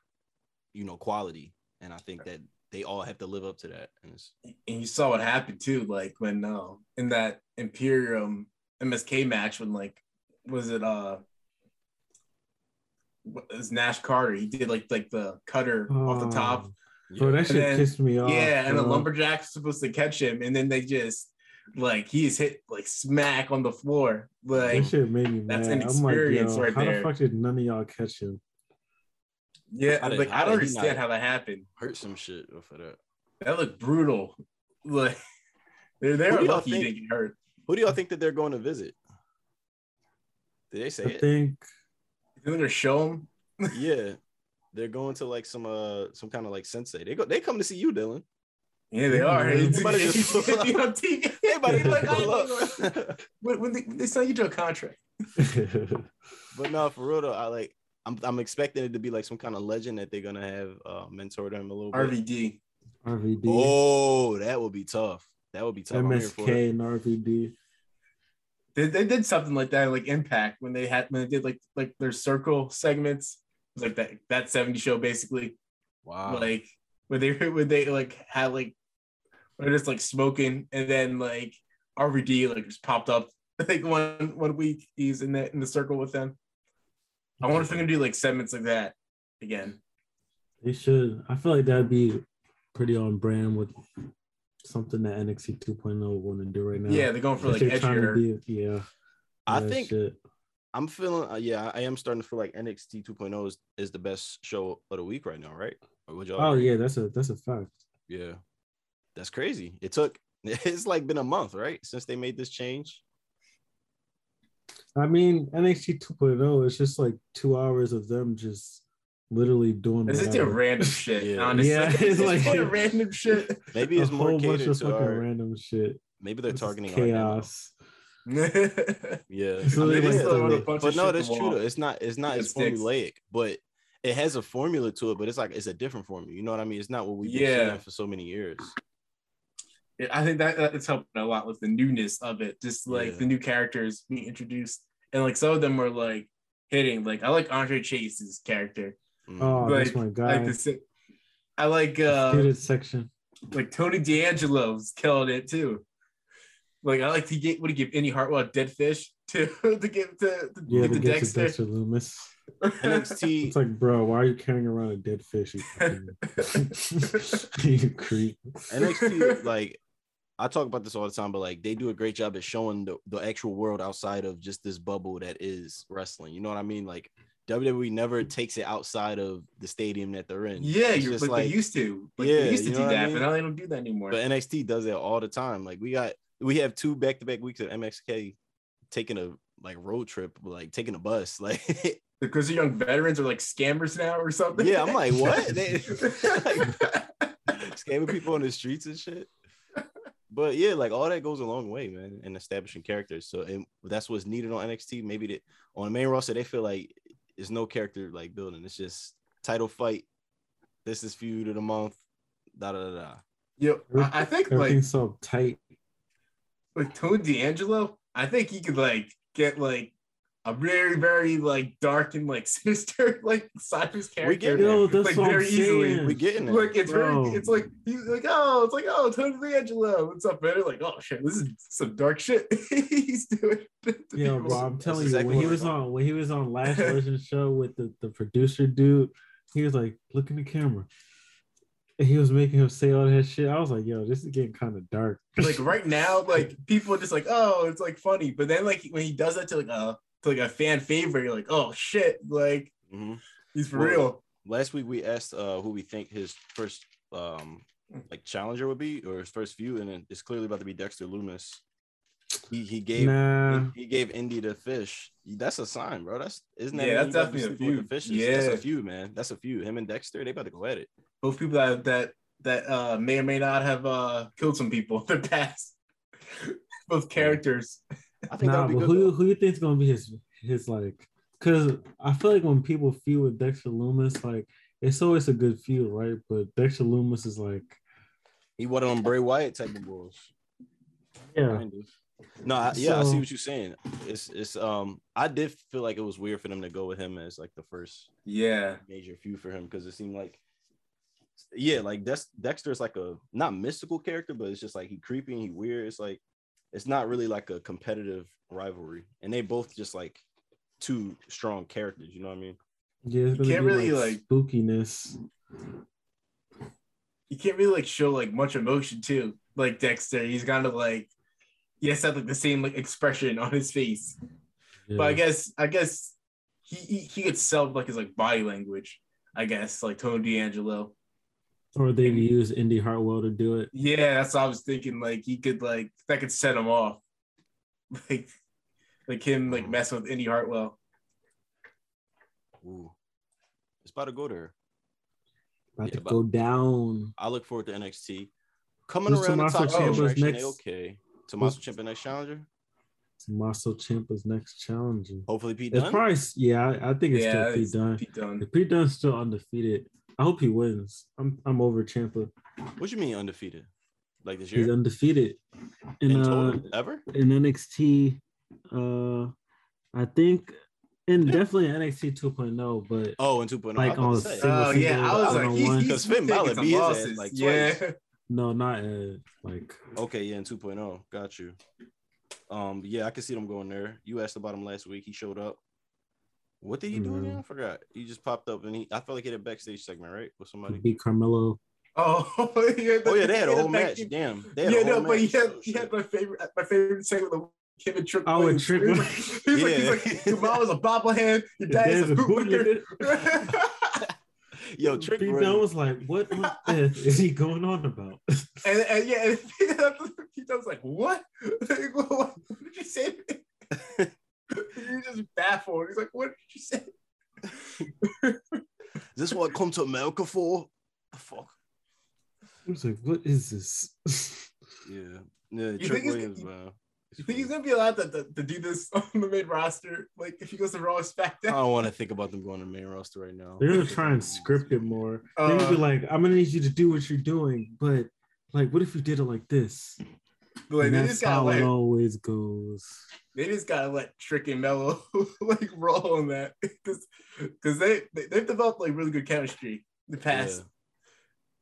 you know quality, and I think that they all have to live up to that. And And you saw what happened too, like when uh in that Imperium MSK match when like was it uh what is Nash Carter? He did like like the cutter off the top. Oh, Bro, that And shit then- pissed me off. yeah, and the lumberjack's supposed to catch him, and then they just like he's hit like smack on the floor. Like that shit made me That's mad. an I'm like, experience right how there. How the fuck did none of y'all catch him? yeah, How did- like how I don't understand how that happened. hurt some shit for that. That looked brutal. Like they're Who they're lucky think- didn't get hurt. Who do y'all think that they're going to visit? Did they say I it? think They're gonna show him. yeah, they're going to like some uh some kind of like sensei. They go they come to see you, Dylan. Yeah, they are. Yeah, It's, just pull gonna be on Everybody like, pull up. when, when they, when they sign you to a contract. but no, for real though, I like I'm I'm expecting it to be like some kind of legend that they're gonna have uh mentor them a little bit. RVD. RVD, Oh, that would be tough. That would be tough. I'm here for it. MSK, and RVD. They, they did something like that, like Impact, when they had when they did like like their circle segments. It was like that that 70 show basically. Wow. Like where they where they like had like they're just like smoking and then like RVD like just popped up I think one one week he's in that in the circle with them. I wonder if they're gonna do like segments like that again. They should. I feel like that'd be pretty on brand with something that NXT 2.0 want to do right now. Yeah, they're going for If like they're edgier. be- yeah. I think shit. I'm feeling uh, yeah, I am starting to feel like NXT 2.0 is, is the best show of the week right now, right? Or would y'all Oh agree? yeah, that's a that's a fact. Yeah. That's crazy. It took it's like been a month, right? Since they made this change. I mean, NXT 2.0 is just like two hours of them just literally doing. This is whatever. just random shit, Yeah. honestly. Yeah, it's it's like like- random shit. Maybe it's a more whole bunch catered of to fucking our random shit. maybe they're This targeting chaos. Yeah. It's I mean, it like is, the- though. a bunch but no, shit that's true though. It's not it's not It as sticks. formulaic, but it has a formula to it, but it's like it's a different formula. You know what I mean? It's not what we've been Yeah. seeing for so many years. I think that that's helping a lot with the newness of it. Just like Yeah. the new characters being introduced, and like some of them were like hitting. Like I like Andre Chase's character. Mm. Oh, like, that's my I guy. like the, I like uh Student section. Like Tony D'Angelo's killing it too. Like I like to get what do you give Indy Hartwell a dead fish to to give to, to Yeah, give to to get to Dexter. Dexter Lumis. NXT It's like, bro, why are you carrying around a dead fish? You, you creep. NXT, like I talk about this all the time, but like they do a great job at showing the, the actual world outside of just this bubble that is wrestling. You know what I mean? Like WWE never mm. takes it outside of the stadium that they're in. yeah, It's you're just like, they used to. Like Yeah, they used to do what I that, mean? but now they don't do that anymore. But NXT does it all the time. Like we got we have two back to back weeks of MSK taking a like road trip, like taking a bus. Like because the young veterans are like scammers now or something. Yeah, I'm like, what? They- scamming people on the streets and shit. But yeah, like all that goes a long way, man, in establishing characters. So and that's what's needed on NXT. Maybe that on the main roster, they feel like there's no character like building. It's just title fight. This is feud of the month. Da da da da. Yo, I, I think like so tight. like Tony D'Angelo, I think he could like get like a very, very like dark and like sinister like side of his We get character. it. That's Like, what I'm very easily. saying. We getting it. Like it's Bro. very, it's like he's like, oh, it's like, oh, Tony D'Angelo, what's up, man? Like, oh shit, this is some dark shit he's doing. to Yeah, bro, I'm telling exactly you, when he was on when he was on Lash Legend show with the, the producer dude, he was like, look in the camera. And he was making him say all that shit. I was like, yo, this is getting kind of dark. like right now, like people are just like, oh, it's like funny, but then like when he does that to like a to like a fan favorite, you're like, oh shit, like Mhm. he's for Well, real. Last week we asked uh who we think his first um like challenger would be or his first feud, and it's clearly about to be Dexter Lumis. He he gave nah, he, he gave Indy the fish. That's a sign, bro. That's isn't that Yeah, that's you about to be definitely a sleeping with feud. The fishes? That's Yeah. a few, man. That's a few. Him and Dexter, they about to go at it. Both people that that that uh may or may not have uh killed some people in their past. Both characters. I think nah, that'd be but good. who though. who you think's gonna be his his like? Cause I feel like when people feud with Dexter Lumis, like it's always a good feud, right? But Dexter Lumis is like, He one of them Bray Wyatt type of bulls. yeah, Kind of. No, I, yeah, I see what you're saying. It's it's um I did feel like it was weird for them to go with him as like the first Yeah. major feud for him because it seemed like yeah, like Dex, Dexter's like a not mystical character, but it's just like he creepy and he weird. It's like it's not really like a competitive rivalry, and they both just like two strong characters. You know what I mean? yeah, it's You can't really, like, like- spookiness. You can't really like show like much emotion too. Like Dexter, he's kind of like he has to have like the same like expression on his face. Yeah. But I guess I guess he he, he could sell like his like body language. I guess like Tony D'Angelo. Or they could use Indy Hartwell to do it. Yeah, that's what I was thinking. Like he could like that could set him off. Like like him like messing with Indy Hartwell. Ooh, it's about to go there. About Yeah, to but- go down. I look forward to NXT coming Who's around the Tommaso top Ciampa's next- Okay, Tommaso Ciampa next challenger. Tommaso Ciampa's next challenger. Hopefully, Pete It's probably yeah. I, I think it's yeah, still Pete it's Dunne. Pete Dunne. If Pete Dunne's still undefeated, I hope he wins. I'm I'm over Ciampa. What you mean undefeated? Like this year? He's undefeated in in uh ever? in NXT. Uh, I think and definitely NXT 2.0, but Oh, in 2.0. like I was about on to say. single- Oh yeah, I was like, he's, one-on-one. he's, Because Finn Balor beat his ass, losses. like, yeah. twice. no, not uh, like Okay, yeah, in 2.0. Got you. Um, yeah, I can see them going there. You asked about him last week. He showed up. What did he do again? Mm-hmm. I forgot. He just popped up and he I felt like he had a backstage segment, right? With somebody. beat Carmelo. Oh yeah, Oh yeah, they had a yeah, whole back- match. Damn. They had Yeah, a whole no, but he had Oh, he had my favorite my favorite segment with Kim and Trick. Oh, and Williams. Trick He's like, he's like, Yeah. he's like, your mom was a bobblehead, your Your dad is a a bootlicker. Yo, Trick Pete Dunne was like, "What on earth is he going on about?" and, and yeah, and he was like. Like, what? what did you say? He just baffled. He's like, what did you say? Is this what I come to America for? The fuck. I was like, "What is this?" Yeah. Yeah, You Trick think he's- Williams, man. You think he's gonna be allowed to, to, to do this on the main roster? Like if he goes to Raw or I don't want to think about them going to the main roster right now. They're gonna try and script it more. They're gonna be Uh, like, "I'm gonna need you to do what you're doing, but like, what if you did it like this?" like And they that's just gotta how let it always goes. they just gotta let Trick and Melo like roll on that because because they, they they've developed like really good chemistry the past Yeah.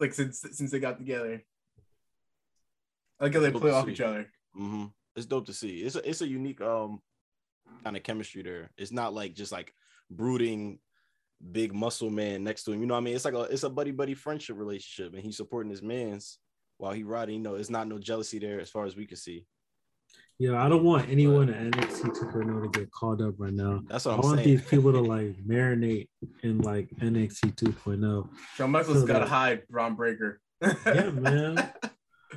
like since since they got together. like how they play off see. each other. hmm It's dope to see. It's a it's a unique um kind of chemistry there. It's not like just like brooding big muscle man next to him. You know what I mean? It's like a it's a buddy buddy friendship relationship, and he's supporting his man's while he riding. You know, it's not no jealousy there as far as we can see. Yeah, I don't want anyone at NXT 2.0 to get called up right now. That's I what I'm want saying. these people to like marinate in like NXT 2.0. Shawn Michaels So got to hide Bron Breakker. Yeah, man.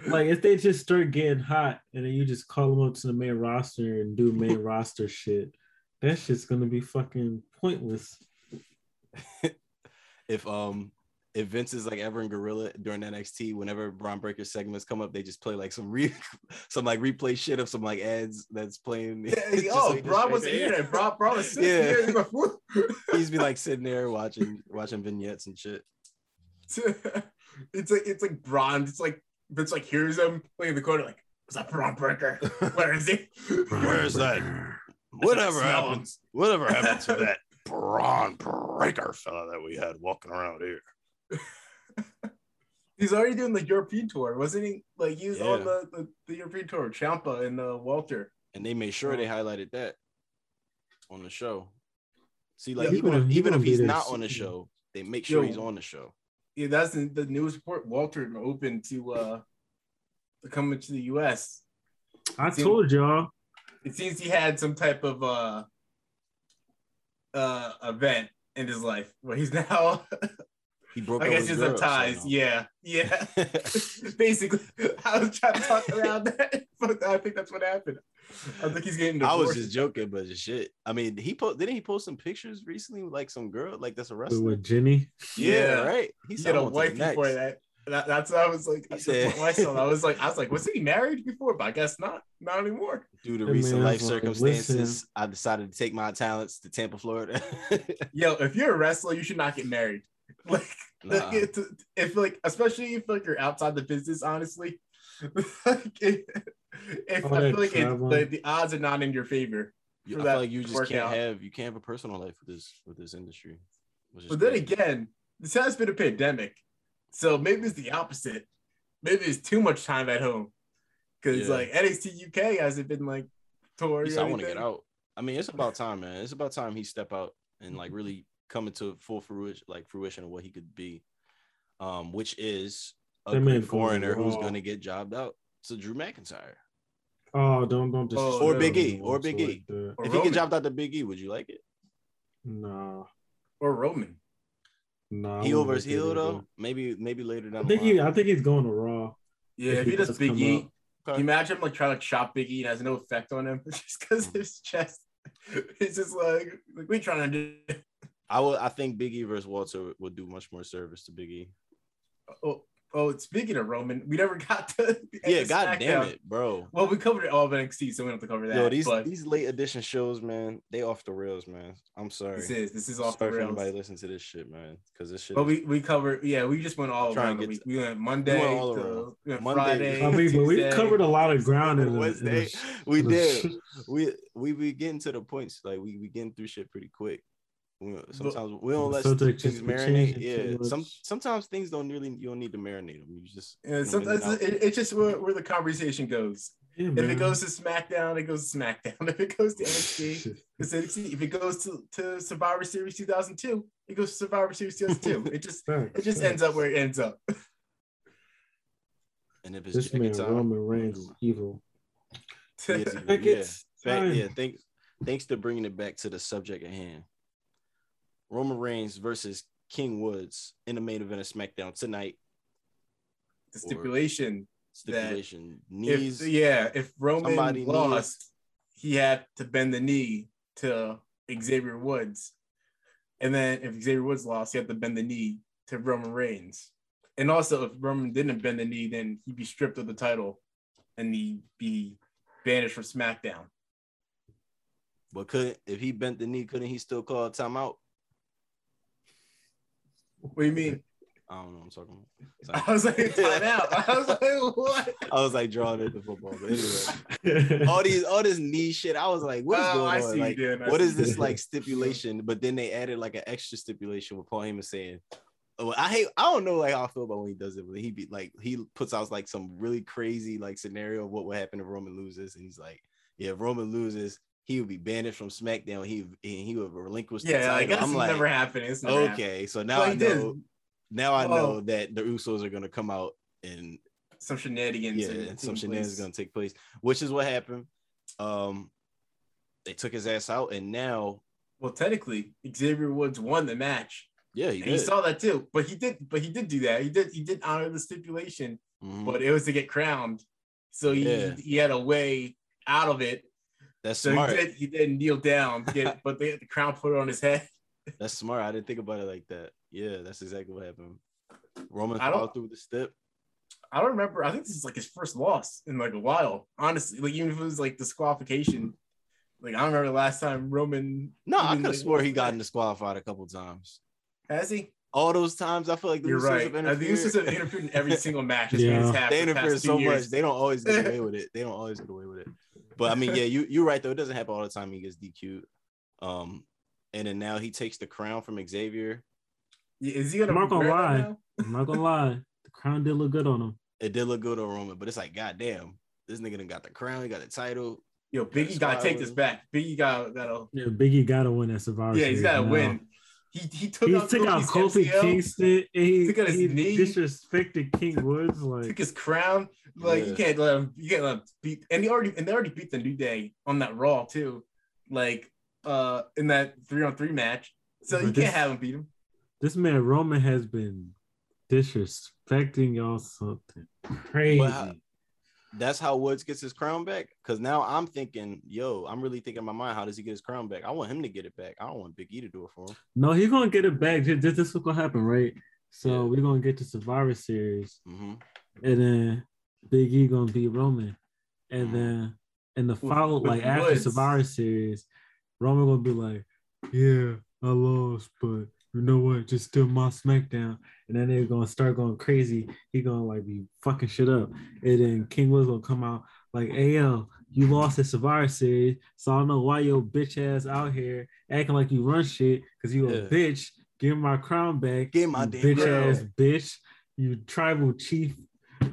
Like if they just start getting hot and then you just call them up to the main roster and do main roster shit, that shit's gonna be fucking pointless. if um if Vince is like ever in Gorilla during NXT, whenever Bron Breakker segments come up, they just play like some re some like replay shit of some like ads that's playing. Yeah, oh, he can Bron wasn't here. air. Bron, Bron was sitting Yeah. here before. He's be like sitting there watching watching vignettes and shit. it's like it's like Bron. It's like Vince like hears him playing in the corner like, "Was that Bron Breakker? Where is he?" Where's that? Whatever Smell him. happens, whatever happens to that Bron Breakker fella that we had walking around here? He's already doing the European tour, wasn't he? Like he was on the, the, the European tour, Ciampa and uh, Walter. And they made sure they highlighted that on the show. See, like Yeah, even he if even if gonna he's there not on the show, they make sure Yo. he's on the show. Yeah, that's the, the newest report. Walter open to uh to come into the U.S. I See- told y'all. It seems he had some type of uh uh event in his life where he's now. He broke. I guess with he's his up ties. so- Yeah, yeah. Basically, I was trying to talk around that, but I think that's what happened. I think he's getting I was just joking, but just shit. I mean, he po- didn't he post some pictures recently with like some girl, like that's a wrestler. with Jenny. yeah, Yeah. right. He said, had a "I'm on to the wife before that. that. That's what I was like. He That's said- what I was like, I was like, was he married before? But I guess not. Not anymore. Due to Hey, recent man, life circumstances, listen. I decided to take my talents to Tampa, Florida. Yo, if you're a wrestler, you should not get married. Like, Nah. it's- if like, especially if like you're outside the business, honestly. like, if, if I feel like it, the, the odds are not in your favor. You- I feel like you just can't out. have you can't have a personal life with this with this industry. which is But then crazy. again, this has been a pandemic, so maybe it's the opposite. Maybe it's too much time at home because Yeah. like NXT UK hasn't been like touring. He or said, I want to get out. I mean, it's about time, man. It's about time he step out and like really come to full fruition, like fruition of what he could be. Um, which is a That great man going foreigner who's gonna get jobbed out. So Drew McIntyre. Oh, don't don't Oh, Or Big E, or Big E. like that. Or if he Roman. get jobbed out to Big E, would you like it? Nah, or Roman. nah. He heel wouldn't versus like that heel though. Maybe maybe later I down the think he. I think he's going to Raw. Yeah, If if he he does does Big E, can Okay. you imagine like trying to chop Big E and has no effect on him just because his chest? It's just like like we trying to do. I will. I think Big E versus Walter would do much more service to Big E. Oh, oh, speaking of Roman, we never got to. Yeah, god damn SmackDown. it, bro. Well, we covered it all of NXT, so we don't have to cover that. Yo, these but these late edition shows, man, they off the rails, man. I'm sorry. this is this is off Sorry the for rails. anybody listen to this shit, man, because this shit. But is- we we covered yeah we just went all Try around the get week. to- We went Monday, We went all to- we went Monday. Friday. I mean, but we covered a lot of ground in, the, in the- we in the did. sh- we we be getting to the points like we we getting through shit pretty quick. We, sometimes we don't let subject things just marinate. Yeah, some sometimes things don't really you don't need to marinate them. You just Yeah, put 'em sometimes and out. it, it's just where, where the conversation goes. Yeah, If it goes to SmackDown, it goes to SmackDown. If it goes to NXT, it's NXT. If it goes to, to Survivor Series 2002, it goes to Survivor Series 2002. It just it just ends up where it ends up. and if it's This man jacket time, Roman Reigns is evil. he is evil. Like yeah. it's Fact- time. yeah, thanks thanks to bringing it back to the subject at hand. Roman Reigns versus King Woods in the main event of SmackDown tonight. the stipulation Stipulation if yeah, if Roman lost, he had to bend the knee to Xavier Woods. And then if Xavier Woods lost, he had to bend the knee to Roman Reigns. And also if Roman didn't bend the knee, then he'd be stripped of the title and he'd be banished from SmackDown. But could if he bent the knee, couldn't he still call a timeout? What do you mean? I don't know what I'm talking about. I was like, time out. I was like, what? I was like drawing it to football, but anyway, all these all this knee shit. I was like, what is Oh, going I on? see Like, did. I what see is this did. like stipulation? But then they added like an extra stipulation with Paul Heyman saying, Oh, I hate. I don't know like how I feel about when he does it. But he be like he puts out like some really crazy like scenario of what would happen if Roman loses, and he's like, yeah, if Roman loses, he would be banished from SmackDown. He he would relinquish. The Yeah, guess I'm it's like, never happening. Never okay, so now Well, I he did. know. Now I know that the Usos are gonna come out and Some shenanigans. yeah, some shenanigans place. gonna take place, which is what happened. Um, they took his ass out, and now, Well, technically, Xavier Woods won the match. yeah, he And he saw that too. But he did, but he did do that. He did he did honor the stipulation, Mhm. but it was to get crowned. So he, Yeah. he had a way out of it. That's So smart. he did he did kneel down get but they had the crown put on his head. That's smart. I didn't think about it like that. Yeah, that's exactly what happened. Roman I don't- followed through the step. I don't remember. I think this is like his first loss in like a while. Honestly, like even if it was like disqualification, like I don't remember the last time Roman. No, I even, could have like, swore he lost got disqualified a couple times. Has he? All those times, I feel like the You're Usos right. have Uh, the Usos have interfered. interfered in every single match. this Yeah. man's had they for the interfere so years. much. They don't always get away with it. They don't always get away with it. But I mean, yeah, you you're right though. It doesn't happen all the time. He gets DQ'd. Um, and then now he takes the crown from Xavier. Yeah, Is he gonna? I'm not gonna lie. I'm not gonna lie. The crown did look good on him. It did look good on Roman, but it's like, goddamn, this nigga done got the crown. He got the title. Yo, Biggie gotta take this back. Biggie got gotta. Yeah, Biggie gotta win that Survivor Yeah, he's gotta now. win. He he took He out took out Kofi's Kofi MCL, Kingston and he, Took out his he knee. disrespected King Woods. took his crown. Like you can't let him. You can't let him beat. And he already and they already beat the New Day on that Raw too. Like uh in that three on three match. So But you this- can't have him beat him. this man Roman has been disrespecting y'all something crazy. But how- That's how Woods gets his crown back. Cause now I'm thinking, yo, I'm really thinking in my mind, how does he get his crown back? I want him to get it back. I don't want Big E to do it for him. no, he's gonna get it back. This, this is what's gonna happen, right? So Yeah. we're gonna get to Survivor Series, hmm and then Big E gonna beat Roman, and Mhm. then in the follow, with like after Woods. Survivor Series, Roman gonna be like, "Yeah, I lost, but you know what? Just still my SmackDown." And then they're gonna start going crazy. He gonna like be fucking shit up, and then King Woods gonna come out like, "Hey yo, you lost the Survivor Series, so I don't know why your bitch ass out here acting like you run shit because you Yeah. a bitch. Give my crown back. Give my damn bitch crown. ass bitch. You tribal chief."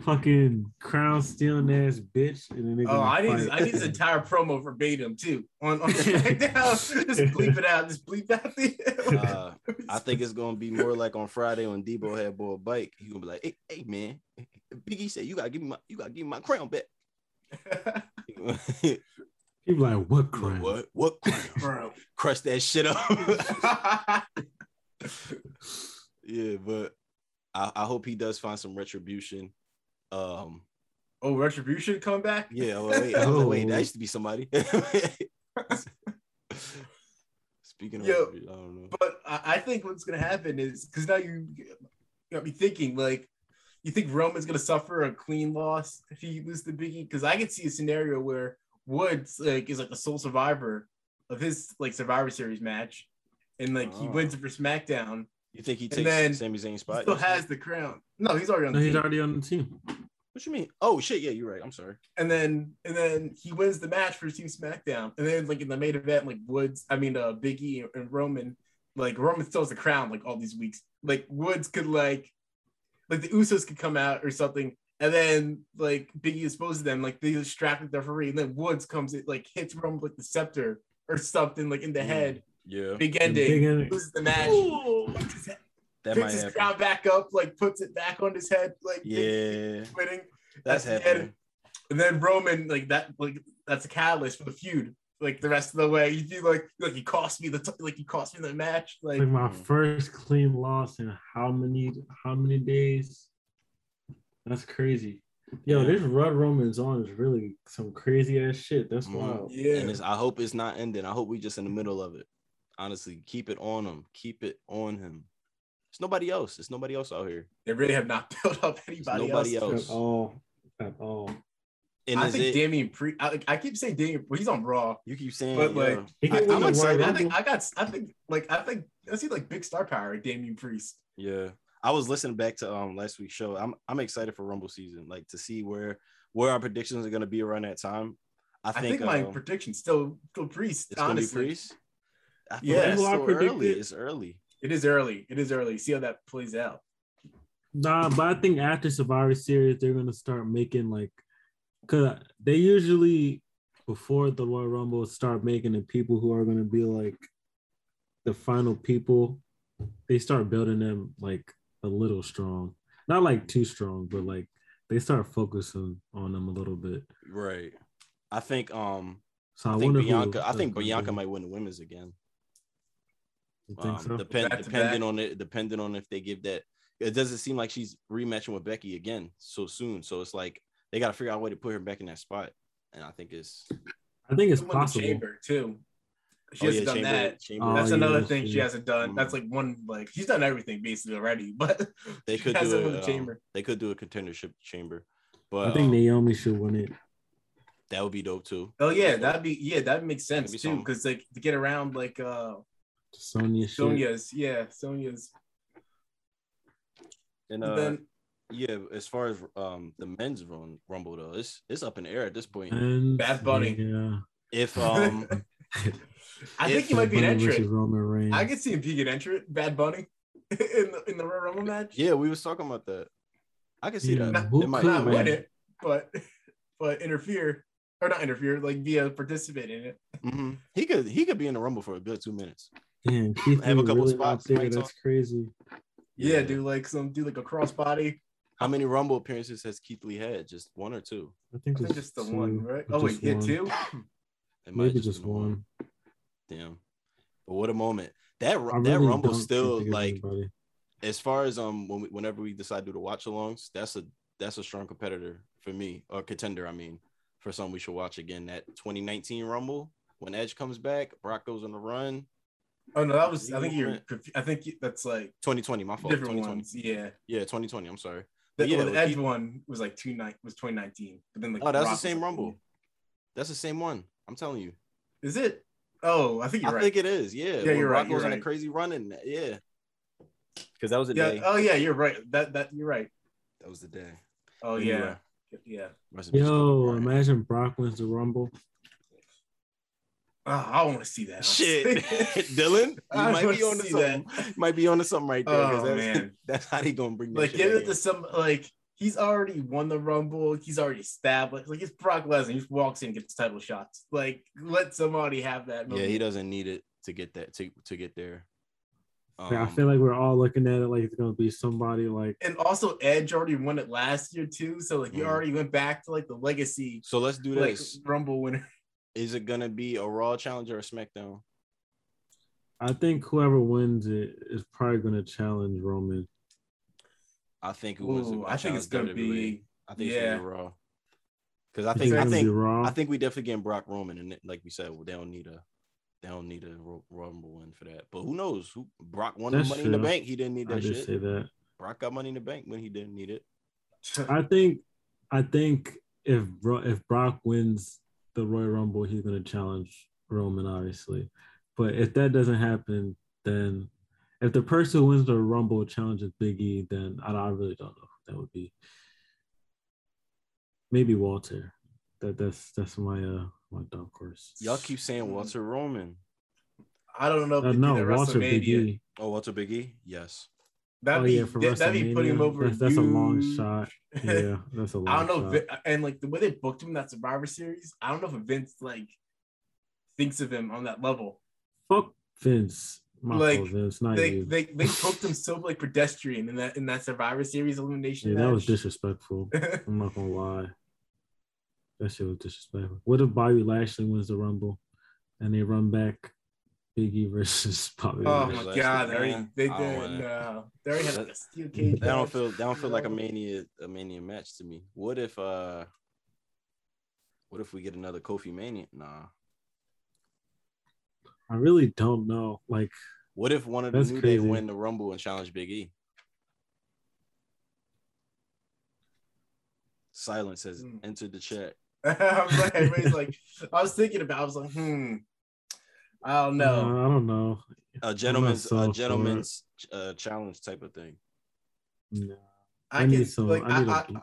Fucking crown stealing ass bitch, and then they Oh, I need fight. this, I need this entire promo verbatim too on on SmackDown. just bleep it out. Just bleep out the. Uh, I think it's gonna be more like on Friday when Debo had bought a bike. He gonna be like, "Hey, hey man, Biggie said you gotta give me my, you gotta give me my crown back." You People like, what know crown? what? What crown? Crush that shit up. yeah, but I, I hope he does find some retribution. Um, oh, retribution come back. yeah. Oh, wait, I was like, wait, that Oh. used to be somebody. Speaking of, Yo, I don't know. But I, I think what's gonna happen is because now you got me thinking like, you think Roman's gonna suffer a clean loss if he loses to Biggie? Because I could see a scenario where Woods like is like the sole survivor of his like Survivor Series match, and like he Oh. wins it for SmackDown. You think he and takes then Sami Zayn's He spot? still has the crown. No, he's already on No, the he's already on the team. What you mean? Oh shit! Yeah, you're right. I'm sorry. and then and then he wins the match for Team SmackDown. And then like in the main event, like Woods, I mean uh Biggie and Roman, like Roman still has the crown like all these weeks. Like Woods could like like the Usos could come out or something, and then like Biggie exposes them, like they distract the referee, and then Woods comes in like hits Roman with the scepter or something like in the Mm. head. Yeah, Big ending. Big ending, ending. loses the match, Ooh. puts his, that picks might his happen. crown back up, like puts it back on his head, like Yeah, winning. that's That's happening. And then Roman, like that, like that's a catalyst for the feud. Like the rest of the way, you feel like like he cost me the t- like he cost me the match. Like Like my Mm. first clean loss in how many how many days? That's crazy. Yo, Yeah. this Rud Roman's on is really some crazy ass shit. That's Mhm. wild. yeah, And it's, I hope it's not ending. I hope we just in the middle of it. Honestly, keep it on him. Keep it on him. It's nobody else. It's nobody else out here. they really have not built up anybody nobody else. else. At all. At all. And I think it? Damian Priest. I, I keep saying Damian. Well, he's on Raw, you keep saying, but, like, yeah. I, I'm excited. I think I got. I think like I think I see like big star power like Damian Priest. Yeah. I was listening back to um last week's show. I'm I'm excited for Rumble season, like to see where where our predictions are gonna be around that time. I I think, think, my uh, prediction still still Priest. it's gonna be honestly, Priest. I Yeah. like it's People are still early. It's early. It is early. It is early. See how that plays out. Nah, but I think after Survivor Series, they're gonna start making like, cause they usually before the Royal Rumble start making the people who are gonna be like the final people. They start building them like a little strong, not like too strong, but like they start focusing on them a little bit. Right. I think um So I, I think wonder who Bianca I think Bianca be. might win the women's again. You think Um, so? depend, depending back. on it, depending on if they give that. It doesn't seem like she's rematching with Becky again so soon. So it's like they got to figure out a way to put her back in that spot. And I think it's I think it's possible. chamber too. She oh, hasn't yeah, done Chamber, that. Chamber. Oh, That's yeah, another that's thing she true. hasn't done. That's like one like she's done everything basically already, but they could do won it. the um, chamber. they could do a contendership chamber, but I think um, Naomi should win it. that would be dope too. Oh yeah, that'd be yeah, that makes sense Maybe too. Because like to get around like uh Sonya. shit. Sonia's, yeah, Sonia's. And But uh, then yeah, as far as um the men's run, rumble though, it's it's up in the air at this point. And Bad Bunny. Yeah. If um I If think he might be an Bad entrant. I could see him being an entrant, Bad Bunny, in the in the Royal Rumble match. yeah, we was talking about that. I can see Yeah, that. who It might- Not win? win it, but but interfere or not interfere, like be a participant in it. Mhm. He could he could be in the rumble for a good two minutes. Damn, Keith Have a couple really spots, out there. That's talk. crazy. Yeah, Yeah. do like some do like a crossbody. How many rumble appearances has Keith Lee had? Just one or two? I think, I think just the one, right? Oh wait, just yeah, one. two. It might Maybe have just been one. Damn. But what a moment. That I that really rumble still like anybody. as far as um when we, whenever we decide to do the watch alongs, that's a that's a strong competitor for me or contender. I mean, for some we should watch again. That 2019 Rumble when Edge comes back, Brock goes on the run. Oh no, that was. I think you're. I think that's like 2020, my fault. different 2020. ones. Yeah, Yeah, 2020. I'm sorry. the, yeah, well, the Edge Keith- one was like two nine was 2019, but then like Oh, that's the Rock was, same like, Rumble. That's the same one. I'm telling you. Is it? Oh, I think I you're right. think it is. Yeah. Yeah, When you're Brock right, you're goes on a crazy run and yeah. Because that was the yeah. day. Oh yeah, you're right. That that you're right. That was the day. Oh Anyway, yeah, yeah. rest in peace, Kobe Yo, imagine Brock wins the Rumble. Oh, I want to see that. Shit, Dylan, you I might be on to see something. Might be on to something right there. Oh, that's, man. that's how they gonna bring that like shit give it to some like he's already won the rumble he's already established like it's brock lesnar he just walks in gets title shots like let somebody have that Yeah, he doesn't need it to get that to, to get there. Like, I Um, feel like we're all looking at it like it's gonna be somebody like and also edge already won it last year too so like he Mm. already went back to like the legacy so let's do like this. rumble winner Is it gonna be a Raw challenge or a SmackDown? I think whoever wins it is probably gonna challenge Roman. I think who wins it Ooh, will i think it's gonna WWE. be I think yeah. it's gonna be Raw. Because I think I think Raw? I think we definitely getting Brock Roman, and like we said, well, they don't need a they don't need a Ro- Rumble win for that. But who knows? Who Brock won That's the Money in the. Bank? He didn't need I that just shit. say that. Brock got Money in the Bank when he didn't need it. I think I think if if Brock wins the Royal Rumble, he's gonna challenge Roman, obviously. But if that doesn't happen, then if the person who wins the Rumble challenges Big E, then I, I really don't know. who That would be maybe Walter. That that's that's my uh my dark horse. Y'all keep saying Walter Roman. i don't know if Uh, they no, that Walter Big E. Oh, Walter Big E? Yes. That'd oh be yeah, for that- that'd be putting him over That's, that's a long shot. Yeah, that's a long I don't know, shot. if and like the way they booked him in that Survivor Series, I don't know if Vince like thinks of him on that level. Fuck Vince. My Like, Vince, They you. they they booked him so like pedestrian in that in that Survivor Series elimination. Yeah, that was disrespectful. I'm not gonna lie. That shit was disrespectful. What if Bobby Lashley wins the Rumble and they run back Big E versus Bobby oh Lashley? my god, they already they don't did wanna- no. They already had like a steel cage. That don't feel that don't feel like a No. mania a mania match to me. What if uh what if we get another Kofi Mania? Nah. I really don't know. Like, What if one of the That's New Day win the Rumble and challenge Big E? Silence has Hmm. entered the chat. I'm like, like, I was thinking about. I was like, hmm, I don't know. uh, I don't know. A gentleman's sold for a gentleman's uh, challenge type of thing. No. I, I need can some. like, I need I, a- I-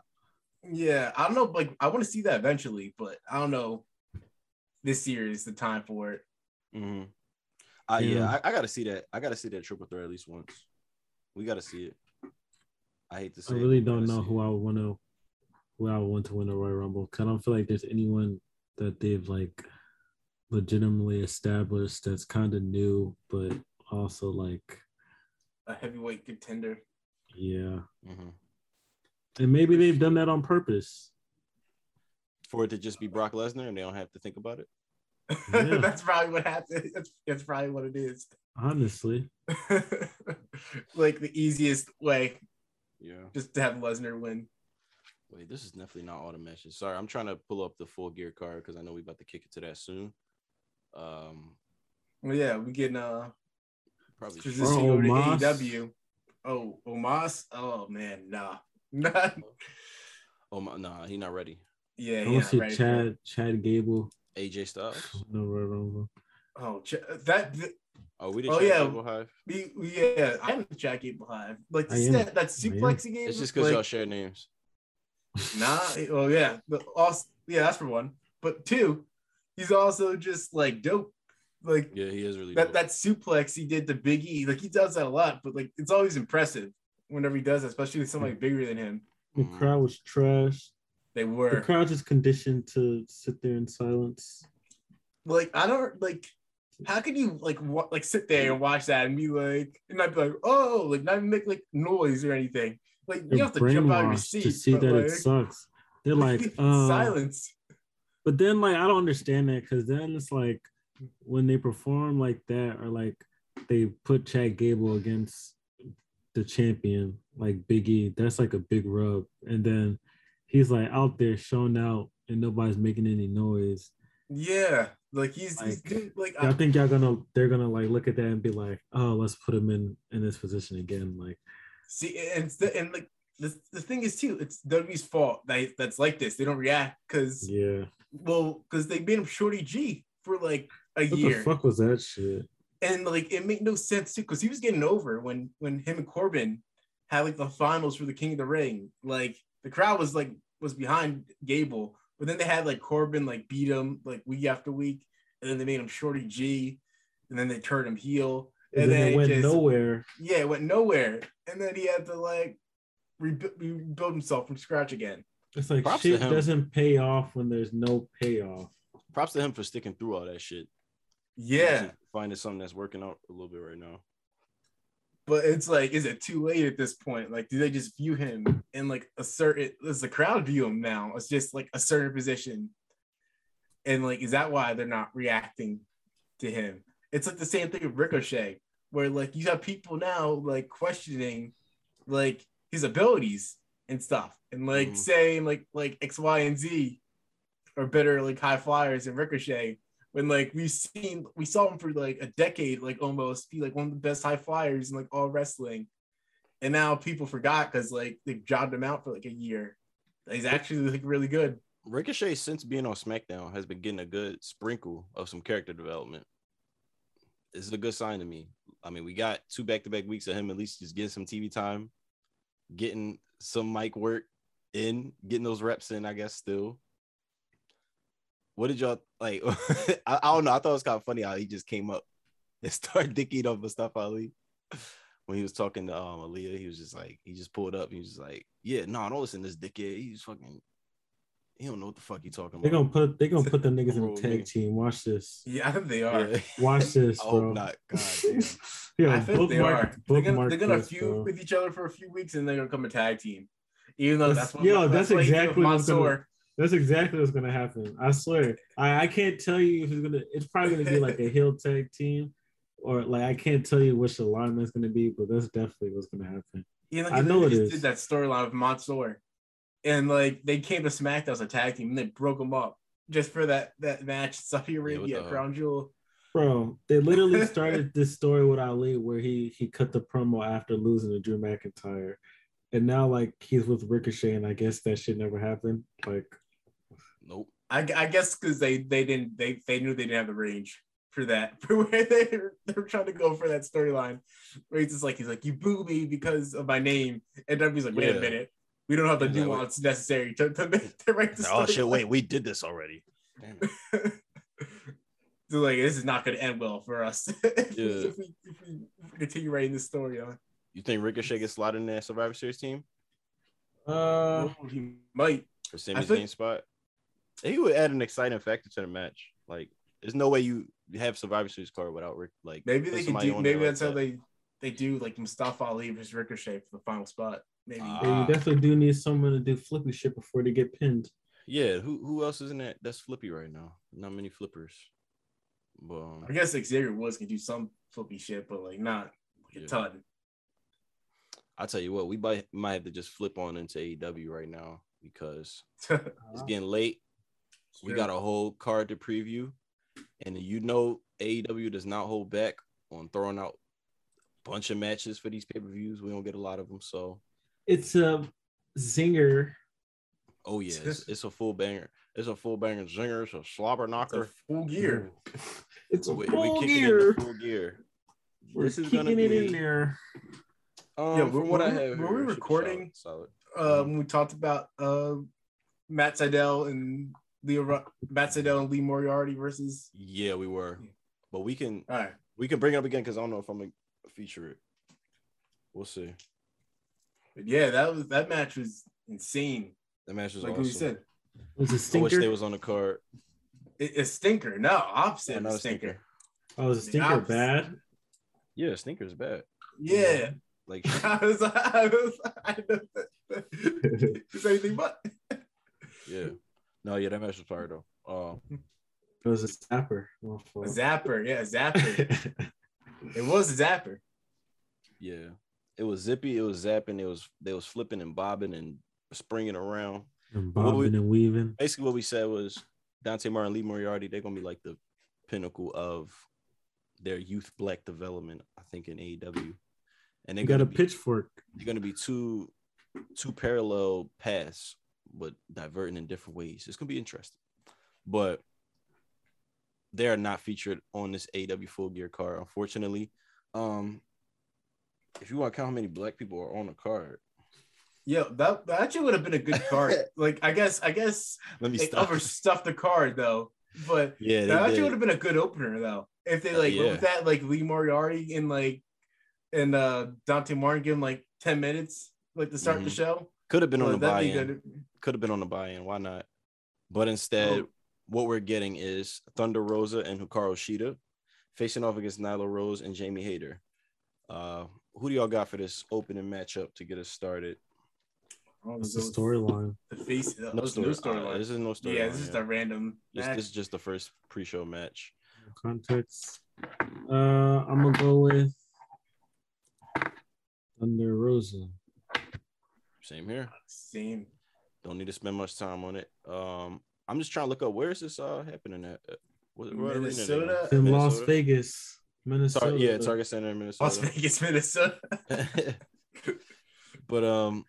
yeah, I don't know. Like, I want to see that eventually, but I don't know. This year is the time for it. hmm I, yeah, Yeah. I, I gotta see that. I gotta see that triple threat at least once. We gotta see it. I hate to say. I really but we don't know who it. I would want to, who I would want to win the Royal Rumble. 'Cause I don't feel like there's anyone that they've like legitimately established that's kind of new, but also like A heavyweight contender. yeah. Mhm. And maybe they've done that on purpose. for it to just be Brock Lesnar and they don't have to think about it. Yeah. that's probably what happened. That's, that's probably what it is. Honestly, like the easiest way Yeah. just to have Lesnar win. Wait, this is definitely not all the matches. Sorry, I'm trying to pull up the full gear card because I know we're about to kick it to that soon. Um, Well, yeah, we getting uh probably transition Or over to Omos. AEW. Oh, Omos. Oh man, nah, nah. oh my, nah, he not ready. Yeah, I yeah. want to see Chad Chad Gable. AJ Styles. No Royal Rumble. Oh, Ch- that. Oh, we did. Oh, Oh yeah. yeah. Hive. We, we, yeah, I'm the Jack Gable Hive. Like I see am. that, that I am. suplex he. It's just because like, y'all share names. Nah, oh yeah, but also yeah, that's for one. But two, he's also just like dope. Like Yeah, he is really. that dope. that suplex he did to Big E, like he does that a lot, but like it's always impressive whenever he does it, especially with somebody bigger than him. The Mhm. crowd was trash. They were. The crowd just conditioned to sit there in silence. like, I don't like. How can you like wa- like sit there and watch that and be like, and not be like, oh, like not even make like noise or anything. Like you They're have to jump out of your seat to see but, that like, it sucks. They're like, uh, silence. But then, like, I don't understand that because then it's like when they perform like that, or like they put Chad Gable against the champion, like Big E, that's like a big rub. And then he's like out there showing out, and nobody's making any noise. Yeah, like he's, he's Like, doing, like I I, think y'all gonna they're gonna like look at that and be like, oh, let's put him in in this position again. Like, See, and the, and like the, the thing is too, it's WWE's fault that that's like this. They don't react because yeah, well, because they made him Shorty G for like a what year, What the fuck was that shit? and like it made no sense too because he was getting over when when him and Corbin had like the finals for the King of the Ring. Like the crowd was like was behind Gable, but then they had like Corbin like beat him like week after week, and then they made him Shorty G, and then they turned him heel. And, And then, then it went just- nowhere. yeah, it went nowhere. And then he had to like rebuild himself from scratch again. It's like Props shit doesn't pay off when there's no payoff. Props to him for sticking through all that shit. Yeah, finding something that's working out a little bit right now. but it's like, is it too late at this point? Like, do they just view him in like a certain? Does the crowd view him now? It's just like a certain position, and like, is that why they're not reacting to him? It's like the same thing with Ricochet, where like you have people now like questioning like his abilities and stuff, and like Mhm. saying like like X, Y, and Z are better like high flyers and Ricochet. When like we've seen we saw him for like a decade, like almost be like one of the best high flyers in like all wrestling. And now people forgot because like they jobbed him out for like a year. He's actually like really good. Ricochet, since being on SmackDown, has been getting a good sprinkle of some character development. This is a good sign to me. I mean, we got two back to back weeks of him at least just getting some TV time, getting some mic work in, getting those reps in, I guess, still. What did y'all like? I, I don't know. I thought it was kind of funny how he just came up and started dicking up Mustafa Ali when he was talking to um Aliyah. He was just like, he just pulled up. He was just like, yeah, no, I don't listen to this dickhead. He's fucking, he don't know what the fuck he talking about. They're about. gonna put they're gonna put the niggas in Bro, a tag team. Watch this. Yeah, I think they are. Yeah. Watch this, I bro. hope not. God damn. Yeah, I think they bookmark- are. They're gonna, they're gonna this, feud bro. with each other for a few weeks and they're gonna come a tag team. Even though That's- that's, what, yo, that's what he did with exactly what's gonna- That's exactly what's gonna happen. I swear. I, I can't tell you if it's gonna. It's probably gonna be like a heel tag team, or like I can't tell you which alignment's gonna be, but that's definitely what's gonna happen. You know, I know it just is. did that storyline with Mansoor, and like they came to SmackDown as a tag team and they broke them up just for that that match. Saudi Arabia, the- Crown Jewel. Bro, they literally started this story with Ali where he he cut the promo after losing to Drew McIntyre, and now like he's with Ricochet, and I guess that shit never happened. Like, Nope. I, I guess because they they didn't they they knew they didn't have the range for that for where they were, they were trying to go for that storyline where he's just like he's like you boo me because of my name and WWE's like wait Yeah. a minute we don't have the He's like, nuance necessary to, to, make- to write the Oh shit! Wait, we did this already. Damn it. So like this is not going to end well for us if, Yeah. if, we, if we continue writing this story on. You think Ricochet gets slotted in that Survivor Series team Uh, Oh, he might. for Sami think- Zayn's spot? He would add an exciting factor to the match. Like, there's no way you have Survivor Series card without Rick. Like, Maybe they could do. on there Maybe like that's how that. they they do like Mustafa Ali versus Ricochet for the final spot. Maybe. Yeah, you definitely do need someone to do flippy shit before they get pinned. Yeah, who who else is in that? That's flippy right now. Not many flippers. But um, I guess Xavier Woods can do some flippy shit, but like not like a Yeah. ton. I tell you what, we might might have to just flip on into AEW right now because it's getting late. We got a whole card to preview, and you know AEW does not hold back on throwing out a bunch of matches for these pay per views. We don't get a lot of them, so It's a zinger. oh yeah, it's, it's a full banger. It's a full banger zinger. It's a slobber It's a knocker. full gear. It's a We, we full kicking gear. in full gear. We're This is kicking gonna it be in there. um, Yeah, from were- what I have. were here, we it should be recording? Solid. Uh, when we talked about uh, Matt Sydal and Leo Ru- Matt Sydal and Lee Moriarty versus. Yeah, we were, but we can All right. we can bring it up again because I don't know if I'm gonna feature it. We'll see. But yeah, that was that match was insane. That match was Like awesome. we said, It was a I wish they was on the card. it, a stinker. No, opposite of not a a stinker. stinker. oh, was a stinker opposite. bad? Yeah, stinker's bad. Yeah. Like I was, I was, I know it's anything but. yeah. No, yeah, that match was fire though. Uh, It was a zapper. A zapper, yeah, a zapper. it was a zapper. yeah. It was zippy, it was zapping, it was they was flipping and bobbing and springing around. and What we- bobbing and weaving. Basically what we said was Dante Martin, Lee Moriarty, they're gonna be like the pinnacle of their youth black development, I think, in AEW. And they're got a be, pitchfork. they're gonna be two two parallel paths, but diverting in different ways. It's gonna be interesting. But they are not featured on this AW full gear card, unfortunately. Um, if you want to count how many black people are on the card, Yeah, that, that actually would have been a good card. like, I guess, I guess let me they stop. overstuffed the card though. But Yeah, that actually did. would have been a good opener though. If they Uh, like yeah. with that, like Lee Moriarty and like and uh Dante Martin give him like 10 minutes like to start the Mhm. show. Could have been on the buy-in. Could have been on the buy-in. Why not? But instead, Oh. what we're getting is Thunder Rosa and Hikaru Shida facing off against Nyla Rose and Jamie Hayter. Uh, who do y'all got for this opening matchup to get us started? Oh, It's the those- storyline. The face, uh, No no story. storyline. uh, this is no story. yeah, this is a random. This, match. this is just the first pre-show match. Context. Uh, I'm gonna go with Thunder Rosa. Same here. Same. Don't need to spend much time on it. Um, I'm just trying to look up where is this uh happening at? Uh, What, what arena Minnesota? in? In Las Minnesota. Tar- yeah, Target Center in Minnesota. Las Vegas, Minnesota. but um,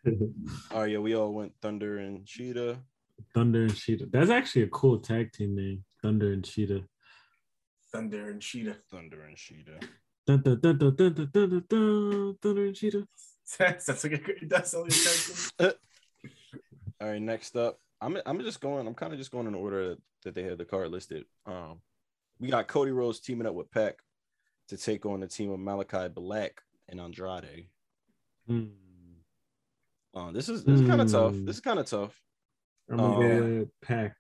oh yeah, we all went Thunder and Cheetah. Thunder and Cheetah. That's actually a cool tag team name. Thunder and Cheetah. Thunder and Cheetah. Thunder and Cheetah. Dun, dun, dun, dun, dun, dun, dun, dun, Thunder and Cheetah. That's like a that's only a All right, next up. I'm I'm just going, I'm kind of just going in order that they had the card listed. Um we got Cody Rhodes teaming up with PAC to take on the team of Malakai Black and Andrade. Hmm. Uh, this is this is kind of tough. This is kind of tough. I'm gonna Oh. go with PAC.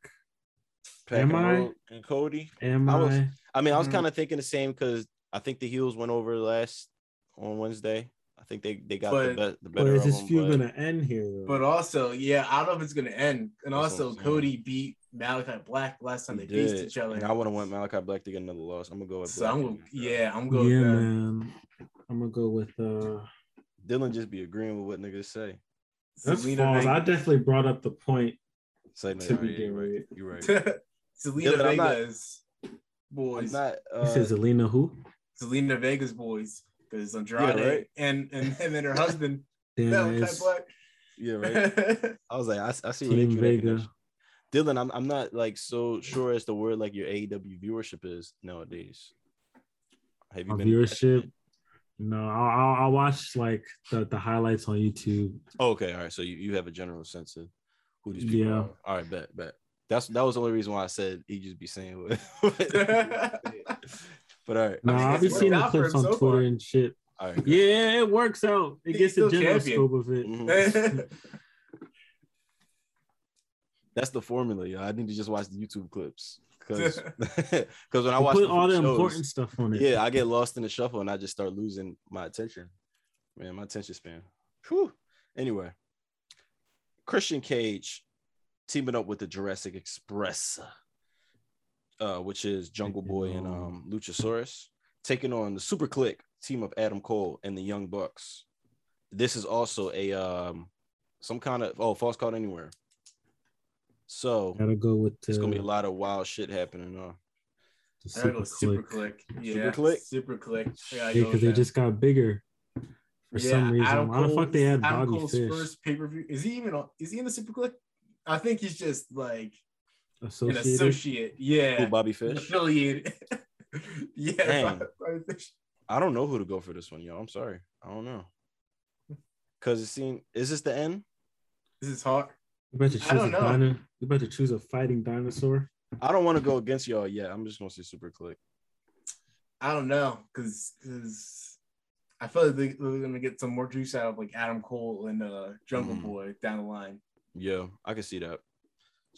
PAC Am and, I? And Cody. Am I was- I mean, I was kind of thinking the same because I think the heels went over last on Wednesday. I think they they got the, But- be- the But better is this feud gonna end here? Though? But also, yeah, I don't know if it's gonna end. And That's also, Cody beat Malakai Black last time He they faced did, each other. And I would have went Malakai Black to get another loss. I'm gonna go with so Black. I'm and- gonna, yeah, I'm going. yeah, with man. I'm gonna go with uh. Dylan just be agreeing with what niggas say. That's Zelina false. I definitely brought up the point. Say To no, be you're right. right. You're right. Zelina Dylan, I'm not- Vega's I'm boys. not. This Uh, is Alina who? Zelina Vega's boys. Because Andrade right. and, and him and her husband, Damn, Malakai it's Black. yeah, right. I was like, I, I see where Team drew that Vega. Dylan, I'm I'm not like so sure as to where like your AEW viewership is nowadays. Have you My been viewership. No, I'll, I'll, I'll watch like the, the highlights on YouTube. Oh, okay, all right. So you, you have a general sense of who these people Yeah. are. All right, bet, bet. That's that was the only reason why I said he just be saying what. but all right, Nah, I'll it's be seeing the clips on so Twitter far. and shit. all right. Yeah, it works out. It He's gets the still general champion. scope of it. Mhm. That's the formula, yo. I need to just watch the YouTube clips because because when I They watch put the all the shows, important stuff on it. yeah, I get lost in the shuffle and I just start losing my attention. Man, my attention span. Whew. Anyway, Christian Cage teaming up with the Jurassic Express, uh, which is Jungle Boy and um, Luchasaurus, taking on the SuperKliq team of Adam Cole and the Young Bucks. This is also a um, some kind of oh false card anywhere. So Gotta go with it's gonna be a lot of wild shit happening. Uh, the I go super super click. click. Yeah, Click? Super click. Yeah, because they that. just got bigger for some reason. Adam Why the fuck they Cole's- had Adam Bobby Cole's Fish first pay per view. Is he even? on- Is he in the SuperKliq? I think he's just like an associate. Yeah, who, Bobby Fish. affiliated. yeah, Bobby- Bobby Fish. I don't know who to go for this one, yo. I'm sorry. I don't know. Cause it seemed is this the end? This is hard. You better I choose don't a know. dino- You better choose a fighting dinosaur. I don't want to go against y'all yet. I'm just gonna say SuperKliq. I don't know because because I feel like they, they're gonna get some more juice out of like Adam Cole and uh, Jungle Mm. Boy down the line. Yeah, I can see that.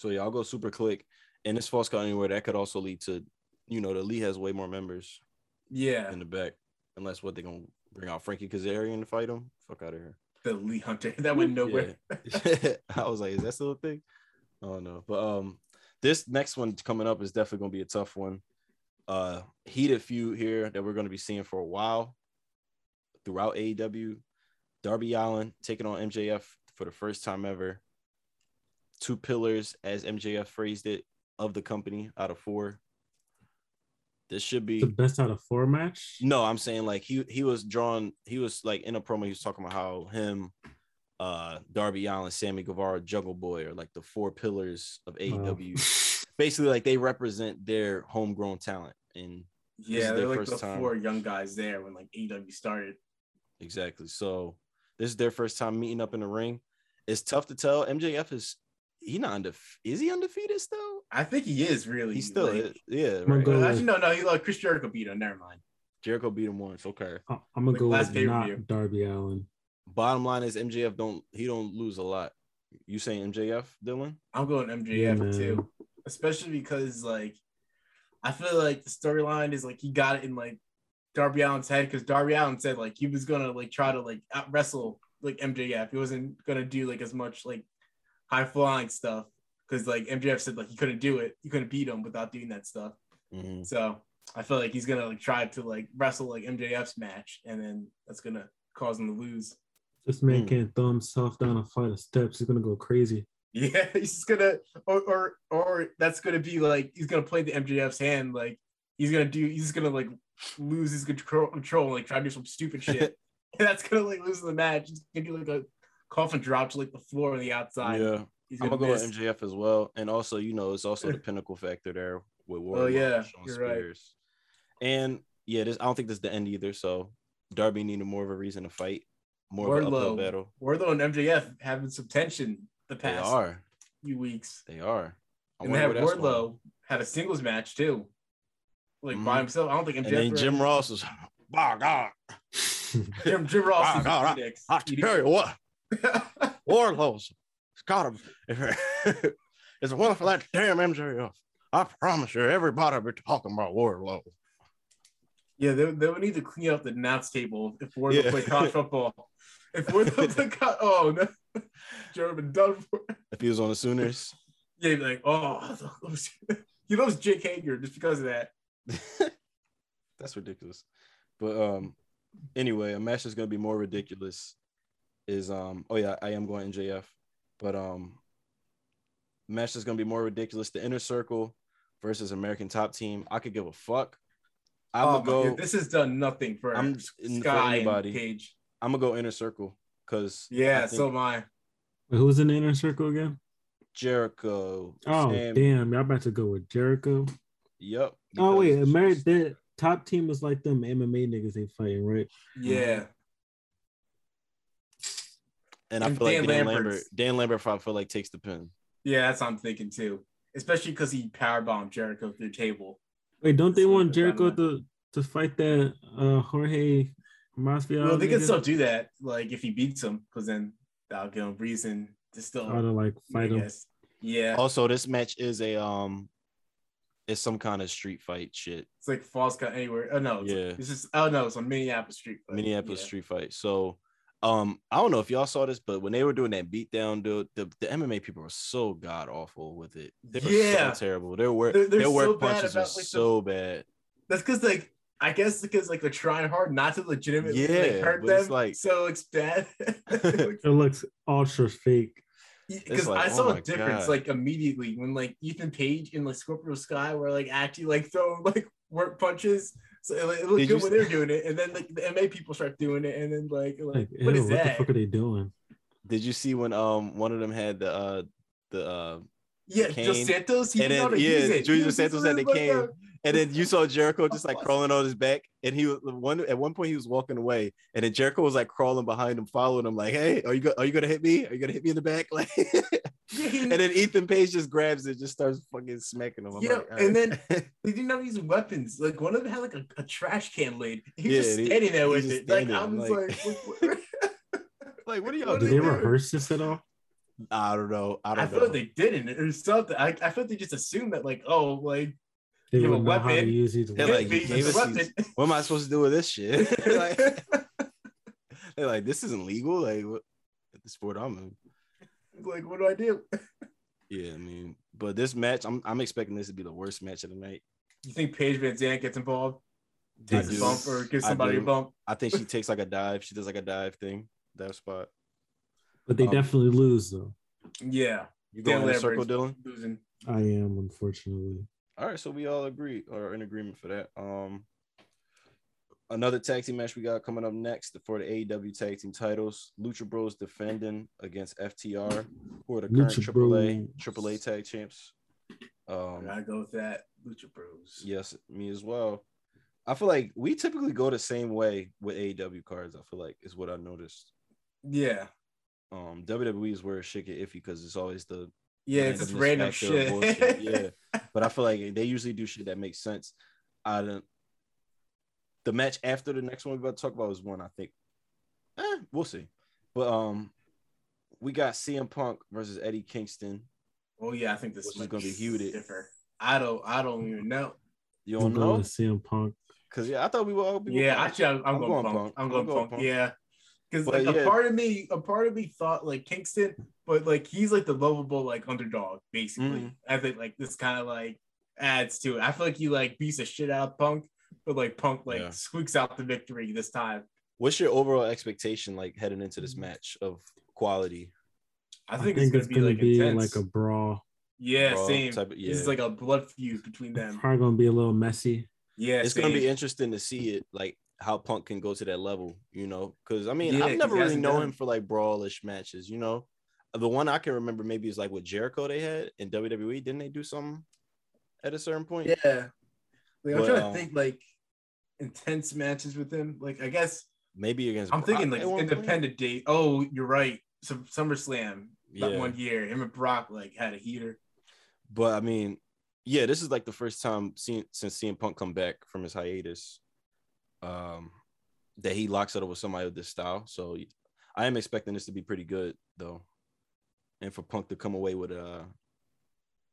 So yeah, I'll go SuperKliq. And this false count anywhere that could also lead to, you know, the league has way more members Yeah, in the back. Unless what they're gonna bring out Frankie Kazarian to fight him? Fuck out of here. the Lee Hunter that went nowhere. Yeah. I was like, is that still a thing? I don't know. But um this next one coming up is definitely gonna be a tough one. Uh heated feud here that we're gonna be seeing for a while throughout AEW. Darby Allin taking on MJF for the first time ever. Two pillars, as MJF phrased it, of the company out of four. This should be The best out of four match. no, I'm saying like he he was drawn. He was like in a promo. He was talking about how him, uh, Darby Allin, Sammy Guevara, Jungle Boy are like the four pillars of Wow. AEW. Basically, like they represent their homegrown talent. And Yeah, they're like first the time. four young guys there when like AEW started. exactly, so this is their first time meeting up in the ring. It's tough to tell. MJF is he not undefe- Is he undefeated still? I think he is really. He still like, is. Yeah, right. go- actually, no, no, he like Chris Jericho beat him. Never mind. Jericho beat him once. Okay. Uh, I- I'm gonna Like go last with not pay-per-view. Darby Allin. Bottom line is MJF don't he don't lose a lot. You saying MJF, Dylan? I'm going Yeah, MJF man. too, especially because like I feel like the storyline is like he got it in like Darby Allin's head because Darby Allin said like he was gonna like try to like out wrestle like MJF. He wasn't gonna do like as much like high flying stuff because like MJF said like he couldn't do it. He couldn't beat him without doing that stuff. Mhm. So I feel like he's gonna like try to like wrestle like MJF's match, and then that's gonna cause him to lose. This man Hmm. can't throw himself down a flight of steps. He's gonna go crazy. Yeah, he's just gonna or or or that's gonna be like he's gonna play the MJF's hand. Like he's gonna do he's gonna like lose his control control and like try to do some stupid shit. and that's gonna like lose the match. He's gonna do like a coffin drop to like the floor on the outside. Yeah. He's I'm gonna, gonna go with MJF as well, and also you know it's also the pinnacle factor there with Wardlow, Oh, yeah, and you're right. And yeah, this I don't think this is the end either. So Darby needed more of a reason to fight, more of an uphill battle. Wardlow and MJF having some tension the They past are, few weeks. they are. I and they have going. Wardlow had a singles match too. Like Mhm. by himself. I don't think and MJF then Jim Ross was, by God, Jim, Jim Ross is God, I-. I tell you what, Wardlow's it's got him. It's one for that damn MJF. I promise you, everybody will be talking about Wardlow. Yeah, they, they would need to clean up the announce table if Wardlow Yeah. played college football. If Wardlow played co- oh no, Jeremy done for. If he was on the Sooners. Yeah, he'd be like, oh, he loves Jake Hager just because of that. That's ridiculous. But um anyway, a match that's gonna be more ridiculous is um oh yeah, I am going JF. But um match is gonna be more ridiculous, the inner circle versus American top team. I could give a fuck. I'm oh, gonna go my- this has done nothing for I'm in- for anybody. and Cage. I'm gonna go inner circle because Yeah, so am I. Wait, who's in the inner circle again? Jericho. Oh Sam- damn, y'all about to go with Jericho. Yep. Oh wait, because- American the top team is like them MMA niggas they fighting, right? Yeah, and I and feel like Dan Dan Lambert's- Lambert, Dan Lambert, I feel like takes the pin. yeah, that's what I'm thinking too. Especially because he powerbombed Jericho through the table. Wait, don't they want Jericho to to fight that uh Jorge Masvidal? Well, they can still do that, like if he beats him, because then that'll give him reason to still Or to like fight him. Yeah, Also, this match is a um, it's some kind of street fight shit. it's like false count anywhere. Oh no, it's, Yeah. it's just oh no, it's on Minneapolis Street. Fight. Minneapolis Yeah. street fight. So, um, I don't know if y'all saw this, but when they were doing that beatdown, dude, the, the MMA people were so god awful with it. They were Yeah. so terrible. Their work, They're- they're their work so punches were about, like, the- so bad. That's because like I guess because like they're trying hard not to legitimately like, hurt them. it's like- so it's bad. It looks ultra fake. Because like, I oh saw my a difference God. like immediately when like Ethan Page and like Scorpio Sky were like actually like throwing like work punches. So it, like, it looked Did good when s- they were doing it, and then like the MA people start doing it, and then like, like Like, what ew, is what that? the fuck are they doing? Did you see when um one of them had the uh the uh yeah, cane? Dos Santos. He And didn't then, yeah, use it. Julio He was Santos just had the like, cane. uh, And then you saw Jericho just like crawling on his back, and he was one at one point he was walking away, and then Jericho was like crawling behind him, following him, like, "Hey, are you go- are you gonna hit me? Are you gonna hit me in the back?" Like, and then Ethan Page just grabs it, just starts fucking smacking him. I'm Yeah, like, "All and then They didn't know use weapons. Like one of them had like a, a trash can lid. He was Yeah, just he- standing there with it. Like I was like- like, what- what- like, what are y'all Did do they they doing? rehearse this at all? I don't know. I I, don't feel know. like they didn't or something. I, I feel like they just assumed that like, oh, like They You have a would know how to weapon. use these They're like, you gave us these- what am I supposed to do with this shit? like, they're like, this isn't legal. Like, what? The sport I'm in. like, what do I do? Yeah, I mean, but this match, I'm I'm expecting this to be the worst match of the night. You think Paige VanZant gets involved, I takes a bump, or gives somebody a bump? I think she takes like a dive. She does like a dive thing, dive spot. But they Um, definitely lose though. Yeah, You Dan going in a circle, Dylan? losing. I am unfortunately. All right, so we all agree or are in agreement for that. Um, another tag team match we got coming up next for the AEW tag team titles. Lucha Bros defending against FTR, who are the current Lucha AAA Bros. AAA tag champs. I Um, gotta go with that. Lucha Bros. yes, me as well. I feel like we typically go the same way with AEW cards. I feel like is what I noticed. Yeah, Um, WWE is where shit get iffy because it's always the yeah, it's just random shit. Yeah, but I feel like they usually do shit that makes sense. I don't. The match after the next one we're about to talk about is one I think. Eh, we'll see. But um, we got CM Punk versus Eddie Kingston. Oh yeah, I think this is gonna be heated. Different. I don't. I don't even know. You I'm don't going know? to CM Punk. Cause yeah, I thought we were all. we Yeah, Punk. actually, I'm, I'm I'm going, going punk. Punk. I'm I'm going going punk. Punk. Yeah, because like yeah. a part of me, a part of me thought like Kingston, but like he's like the lovable like underdog basically. Mhm. I think like this kind of like adds to it. I feel like he like beats the shit out of Punk, but like Punk like Yeah. squeaks out the victory this time. What's your overall expectation like heading into this match of quality? I think, it's gonna be gonna like be intense. like a brawl. yeah, brawl same. type of- yeah. This is like a blood feud between them. Probably gonna be a little messy. Yeah, it's gonna be interesting to see it like how Punk can go to that level, you know. Because I mean, Yeah, I've never really known him for like brawlish matches, you know. The one I can remember maybe is like with Jericho they had in WWE. Didn't they do something at a certain point? Yeah. Like, I'm But, trying um, to think like intense matches with him. Like I guess Maybe against. I'm thinking like point? independent date. Oh, you're right. Some SummerSlam that Yeah. one year. Him and Brock like had a heater. But I mean, yeah, this is like the first time seeing, since CM Punk come back from his hiatus, um, that he locks it up with somebody of this style. So I am expecting this to be pretty good though, and for Punk to come away with a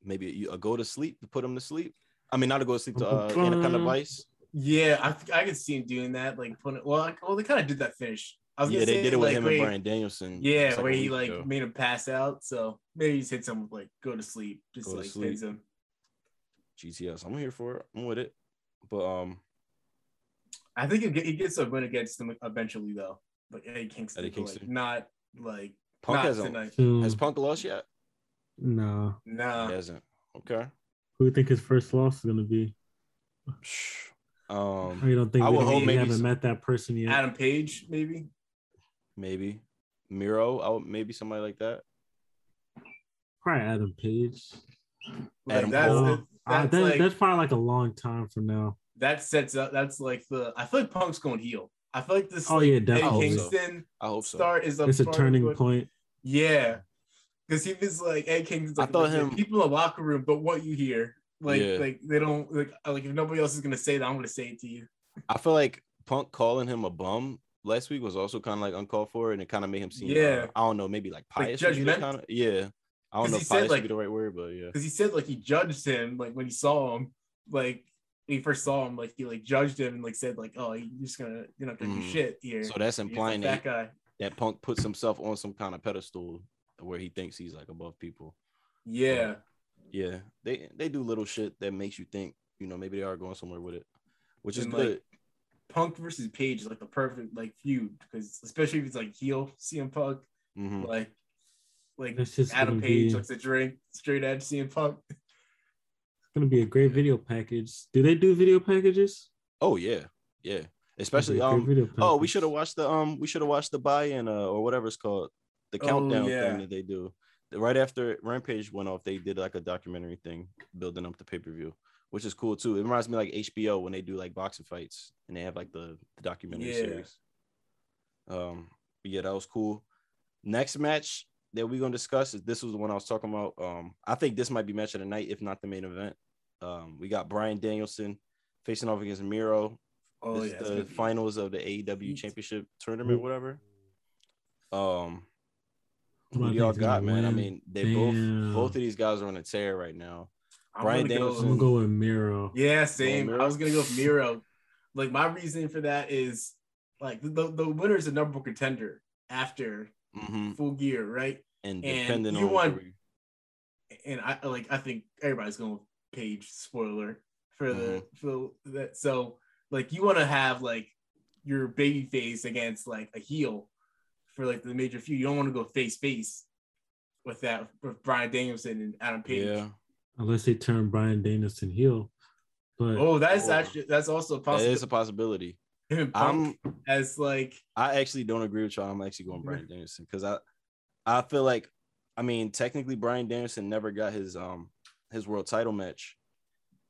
maybe a, a go to sleep to put him to sleep. I mean, not a go to sleep to uh, Anaconda Vice. Yeah, I th- I could see him doing that. Like putting well, like, well, they kind of did that finish. I was Yeah, they say, did it with like, him where and Bryan Danielson. Yeah, just, where he like ago. made him pass out. So maybe he hit some like go to sleep, just Go to like sleep. him. GTS. I'm here for it. I'm with it. But um, I think he, get- gets a win against him eventually though. But Eddie Kingston, Eddie but, like, Kingston. not like Punk not hasn't. tonight. Soon. Has Punk lost yet? No. No. he hasn't. Okay. Who do you think his first loss is gonna be? Um, Or you don't think I we, would hope maybe haven't some- met that person yet? Adam Page, maybe. maybe Miro. I would, maybe somebody like that. Probably Adam Page. Like, Adam that's, Cole. Uh, that's, uh, that- like that's probably like a long time from now. That sets up. That's like the. I feel like Punk's going heel. I feel like this. Oh, like, yeah, Eddie definitely. Kingston I hope so. start is a It's a turning what- point. Yeah, because he was like Eddie Kingston's I like, thought him- people in the locker room but what you hear, Like Yeah. like they don't like like if nobody else is gonna say that, I'm gonna say it to you. I feel like Punk calling him a bum last week was also kind of like uncalled for, and it kind of made him seem, Yeah. uh, I don't know, maybe like Like pious. would be judgment- kinda- yeah, I don't know he if said, pious would like- be the right word, but yeah, Because he said like he judged him like when he saw him, like when he first saw him, like he like judged him and like said like, oh, you're just gonna you're not gonna Mhm. do shit here. so that's implying like that, that guy. that Punk puts himself on some kind of pedestal where he thinks he's like above people. Yeah. Yeah, they they do little shit that makes you think, you know, maybe they are going somewhere with it, which is And, like, good. Punk versus Page is like the perfect like feud because especially if it's like heel CM Punk, Mhm. like like That's just Adam Page be- likes to drink straight edge CM Punk. It's gonna be a great video package. Do they do video packages? Oh yeah, yeah, especially It'll be a um. video Oh, we should have watched the um. We should have watched the buy-in uh, or whatever it's called, the Oh, countdown yeah. thing that they do. Right after Rampage went off, they did like a documentary thing building up the pay-per-view, which is cool too. It reminds me like HBO when they do like boxing fights and they have like the, the documentary Yeah. series. Um, but yeah, that was cool. Next match that we're gonna discuss is this was the one I was talking about. Um, I think this might be match of the night, if not the main event. Um, we got Bryan Danielson facing off against Miro Oh this yeah, is the finals of the AEW Championship tournament, whatever. Um, Who who do y'all got, man? I mean, they Damn. both both of these guys are on a tear right now. I'm Bryan gonna go- Danielson- I'm gonna go with Miro. Yeah, same. Miro? I was gonna go with Miro. Like my reasoning for that is like the, the winner is a number one contender after hmm full gear, right? And And depending you on want- where And I like I think everybody's going with Page spoiler for the Mhm. for that. So like you want to have like your baby face against like a heel for like the major feud. You don't want to go face face with that with Bryan Danielson and Adam Page. yeah, Unless they turn Bryan Danielson heel. But Oh, that's Oh. actually that's also a that possibility. is a possibility. I'm as like I actually don't agree with y'all. I'm actually going Bryan Danielson because I I feel like I mean technically Bryan Danielson never got his um his world title match,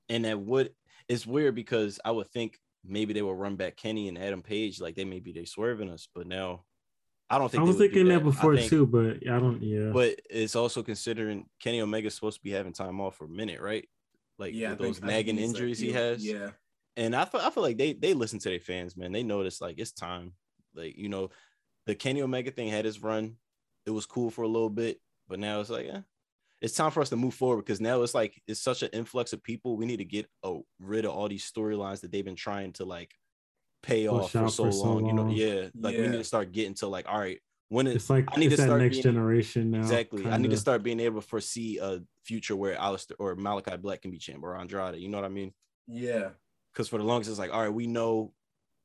and that would it's weird because I would think maybe they will run back Kenny and Adam Page like they maybe they swerving us, but now I don't think I was thinking that, I before think- too, but I don't. Yeah, But it's also considering Kenny Omega's supposed to be having time off for a minute, right? Like yeah, with those think nagging he's, like, injuries he has. Yeah, And I feel I feel like they they listen to their fans, man. They notice like it's time. Like, you know, the Kenny Omega thing had his run. It was cool for a little bit, but now it's like, yeah, it's time for us to move forward because now it's like it's such an influx of people. We need to get oh, rid of all these storylines that they've been trying to like pay Push off for so, for so long. You know, yeah. Like we need to start getting to like, all right, when is it's like I need it's to that start next being- generation now. Exactly. I need to start being able to foresee a future where Alistair or Malakai Black can be champ or Andrade. You know what I mean? yeah, Because for the longest, it's like, all right, we know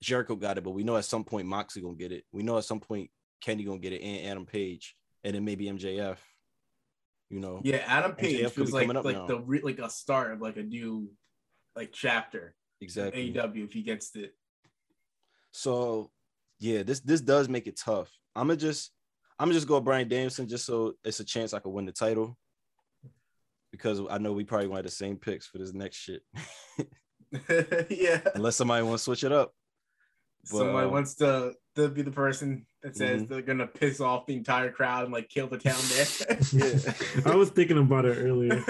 Jericho got it, but we know at some point Moxie gonna get it. We know at some point Kenny gonna get it, and Adam Page, and then maybe MJF. You know, yeah. Adam Page feels like up like now. the re- like a start of like a new like chapter exactly. AEW if he gets it. So yeah, this this does make it tough. I'm gonna just I'm gonna just go with Bryan Danielson just so it's a chance I could win the title. Because I know we probably have the same picks for this next shit. yeah, Unless somebody wants to switch it up. But, somebody uh, wants to to be the person that says Mhm. they're gonna piss off the entire crowd and like kill the town there. yeah. I was thinking about it earlier.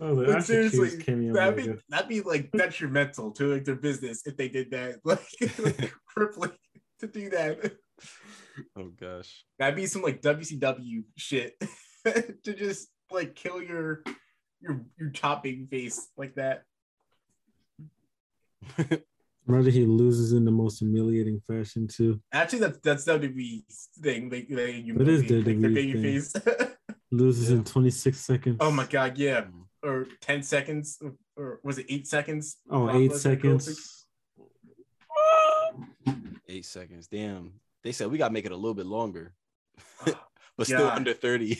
I like, But seriously, that'd be that'd be like detrimental to like their business if they did that. Like, like crippling to do that. Oh gosh. That'd be some like WCW shit to just like kill your your your top baby face like that. Imagine he loses in the most humiliating fashion too. Actually, that's that's WWE's thing. They they you It is their WWE baby thing. face. Loses Yeah. in 26 seconds. oh my god, yeah, or ten seconds, or was it eight seconds? Oh, Brock eight Lesnar seconds. Eight seconds. Damn. They said we gotta make it a little bit longer, Kofi. Oh, but still under 30.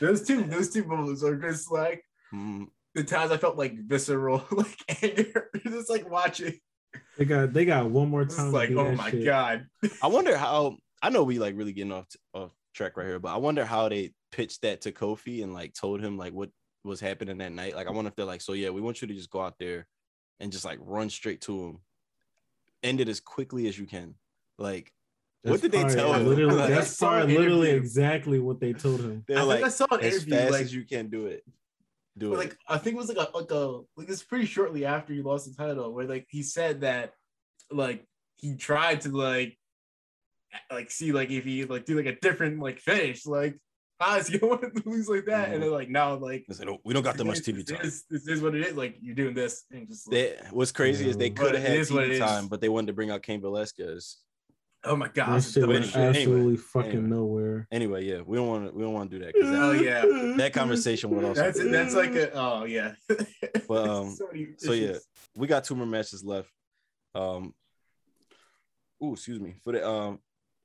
Those two, those two moments are just like Mm, the times I felt like visceral, like anger, just like watching. They got they got one more time. like, oh my shit. god. I wonder how I know we like really getting off off track right here, but I wonder how they pitched that to Kofi and like told him like what was happening that night. Like I wonder if they're like, so yeah, we want you to just go out there and just like run straight to him. End it as quickly as you can. Like What did they tell him? Literally, Like, that's I probably literally exactly what they told him. They're I like, think I saw an as interview fast like, as you can do it. Do it. like I think it was like a like a like it's pretty shortly after he lost the title where like he said that like he tried to like like see like if he like do like a different like finish like ah is he gonna want to lose like that and then like now like They said, "Oh, we don't got that much TV time. Is, this is what it is like you're doing this and just like, They, what's crazy is they could have had is what it TV time, but they wanted to bring out Cain Velasquez. Oh my That god shit but went anyway, absolutely fucking anyway. nowhere. Anyway, yeah, we don't want to we don't want to do that because Oh, yeah. that conversation would also. that's that's like a oh yeah But, um, so, so, yeah. we got two more matches left. Um, oh, excuse me for the um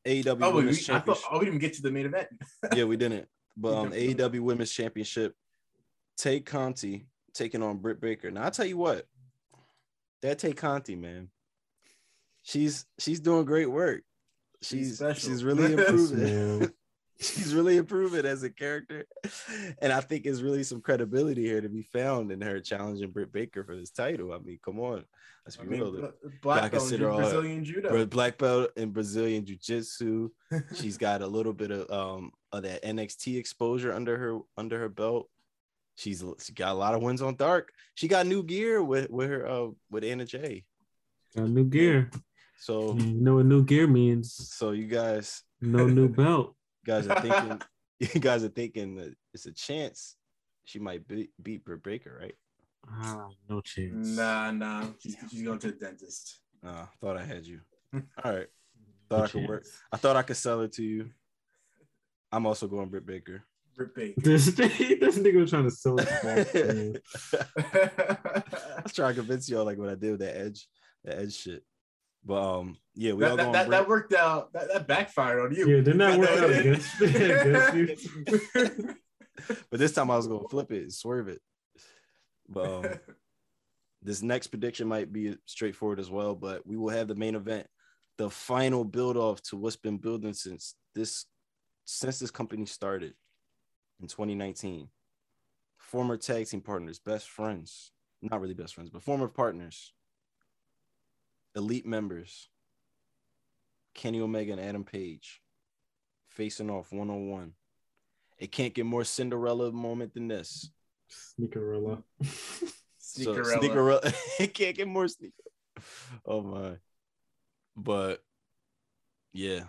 AEW oh Women's we, I thought Championship. oh, we didn't even get to the main event yeah, we didn't. But um, AEW Women's Championship, Tay Conti taking on Britt Baker. Now I tell you what, that Tay Conti man, she's she's doing great work. She's She's special. she's really improving. she's really improving as a character, and I think there's really some credibility here to be found in her challenging Britt Baker for this title. I mean, come on, let's I be mean, real. bla- black belt consider in all- Brazilian judo Black belt in Brazilian Jiu Jitsu. She's got a little bit of um of that NXT exposure under her under her belt. She's she got a lot of wins on dark. She got new gear with with her uh with Anna Jay. Got new gear. So You know what new gear means? so you guys No new belt. guys are thinking you guys are thinking that it's a chance she might beat beat Britt Baker, right? Ah, no chance. Nah, nah. She's, she's going to the dentist. Uh, thought I had you. All right. Thought No I could work. I thought I could sell it to you. I'm also going Britt Baker. Rip bait. This, this nigga was trying to sell it. false, man. I was trying to convince y'all like what I did with that edge, that edge shit. But um, yeah, we all that, going. that, that, Britt- that worked out. That, that backfired on you. Yeah, didn't that work out against, against you? but this time I was gonna flip it, and swerve it. But um, this next prediction might be straightforward as well. But we will have the main event, the final build off to what's been building since this since this company started in 2019. Former tag team partners, best friends, not really best friends, but former partners, elite members, Kenny Omega and Adam Page facing off one on one. It can't get more Cinderella moment than this. Sneakerella. So, Sneakerella. Sneakerella. it can't get more sneaker. Oh my. But yeah,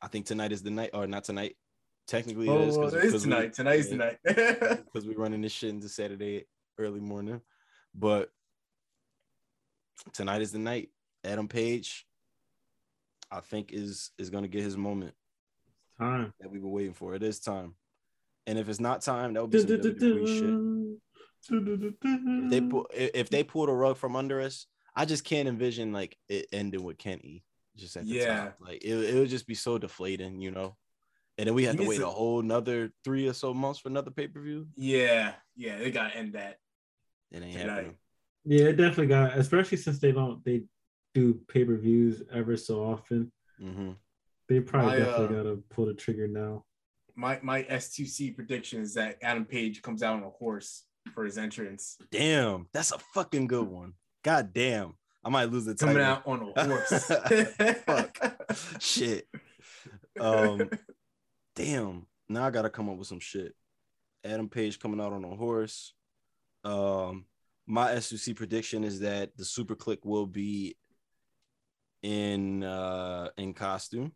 I think tonight is the night, or not tonight. Technically, Oh, it is oh, Cause, it is we- tonight. Tonight is yeah, tonight. because we're running this shit into Saturday early morning. But tonight is the night. Adam Page, I think, is is gonna get his moment Time. that we've been waiting for. It is time. And if it's not time, that would be some WWE shit. If they pull, if they pull the rug from under us, I just can't envision like it ending with Kenny just at the Yeah. top. Like it, it would just be so deflating, you know. And then we have He to wait to- a whole another three or so months for another pay per view. yeah, yeah, they gotta end that. It ain't happening. Yeah, it definitely got, especially since they don't they do pay per views ever so often. hmm They probably I, definitely uh, gotta pull the trigger now. My my S2C prediction is that Adam Page comes out on a horse for his entrance. Damn, that's a fucking good one. God damn, I might lose the Coming title. out on a horse. Fuck. Shit. Um, damn. Now I gotta come up with some shit. Adam Page coming out on a horse. Um, my S2C prediction is that the SuperKliq will be in uh in costume,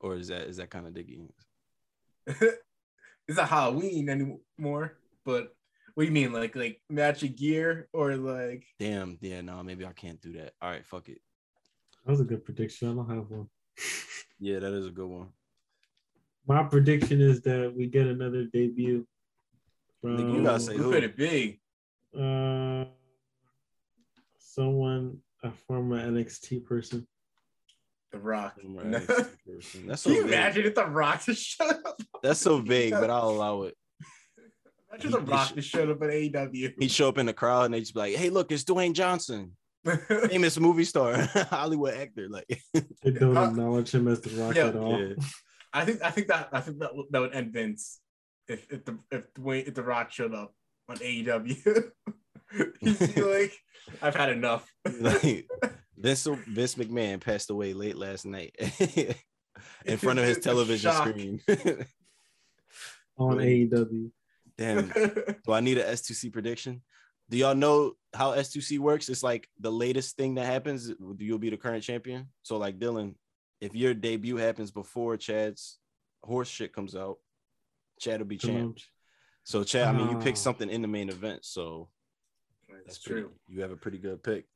or is that is that kind of digging? it's not Halloween anymore, but what do you mean? Like like matching gear or like Damn, yeah, no, maybe I can't do that. All right, fuck it. That was a good prediction. I don't have one. Yeah, that is a good one. My prediction is that we get another debut from Nigga, you gotta say who who? could it be? uh, someone, a former NXT person. The Rock. Former Can That's so you vague. imagine if The Rock just showed up? That's so vague, but I'll allow it. Imagine The He- he Rock sh- just showed up at AEW. He'd show up in the crowd and they just be like, "Hey, look, it's Dwayne Johnson, famous movie star, Hollywood actor." Like, They don't Uh, acknowledge him as the Rock yeah, at all. yeah. I think I think that I think that would- that would end Vince if if the if Dwayne if The Rock showed up on AEW. He's like, I've had enough. like Vince Vince McMahon passed away late last night. in front of his television Shock. screen. on AEW. Damn. Do I need a S2C prediction? Do y'all know how S2C works? It's like the latest thing that happens, you'll be the current champion. So, like Dylan, if your debut happens before Chad's horse shit comes out, Chad will be champ. So, Chad, I mean, you pick Ah. something in the main event. So That's that's pretty, true. You have a pretty good pick.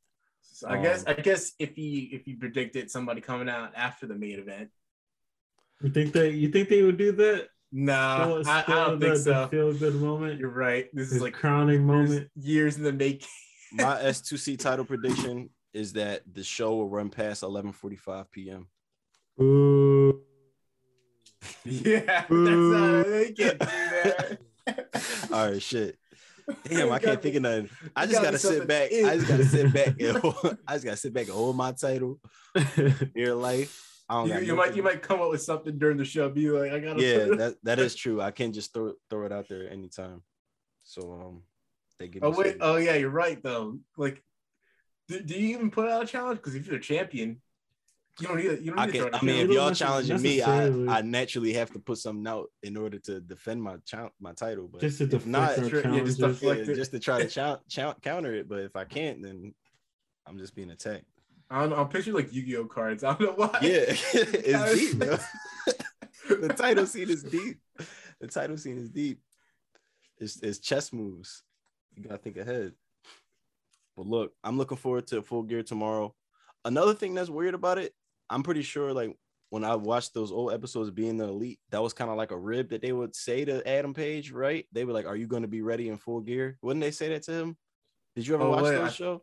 So I guess Um, I guess if you if he predicted somebody coming out after the main event, You think they you think they would do that? no, Still- I, I don't the, think so. feel good moment. You're right. This is His like crowning moment. years in the making. My S2C title prediction is that the show will run past 11:45 p.m. Ooh. yeah, that's not. They can't do that. All right, shit. Damn, I can't think of nothing. I just gotta gotta sit back. in. I just gotta sit back. Hold, I just gotta sit back and hold my title. Your life. I don't You, you might you might come up with something during the show. Be like, I gotta. Yeah, that that is true. I can't just throw it throw it out there anytime. So um, they give. Oh wait. some- Oh yeah, you're right though. Like, do, do you even put out a challenge? Because if you're a champion, you don't need. You don't I need to can. I mean, You if y'all challenging me, I. I naturally have to put something out in order to defend my chal- my title. But Just to if not, yeah, just deflect yeah, it. just to try to chou- chou- counter it. But if I can't, then I'm just being attacked. I don't know. I'm picturing like Yu-Gi-Oh cards. I don't know why. Yeah, it's deep, bro. the title scene is deep. The title scene is deep. It's, it's chess moves. You gotta think ahead. But look, I'm looking forward to full gear tomorrow. Another thing that's weird about it, I'm pretty sure like when I watched those old episodes being the elite, that was kind of like a rib that they would say to Adam Page, right? They were like, Are you gonna be ready in full gear? Wouldn't they say that to him? Did you ever Oh, watch wait, those I- show?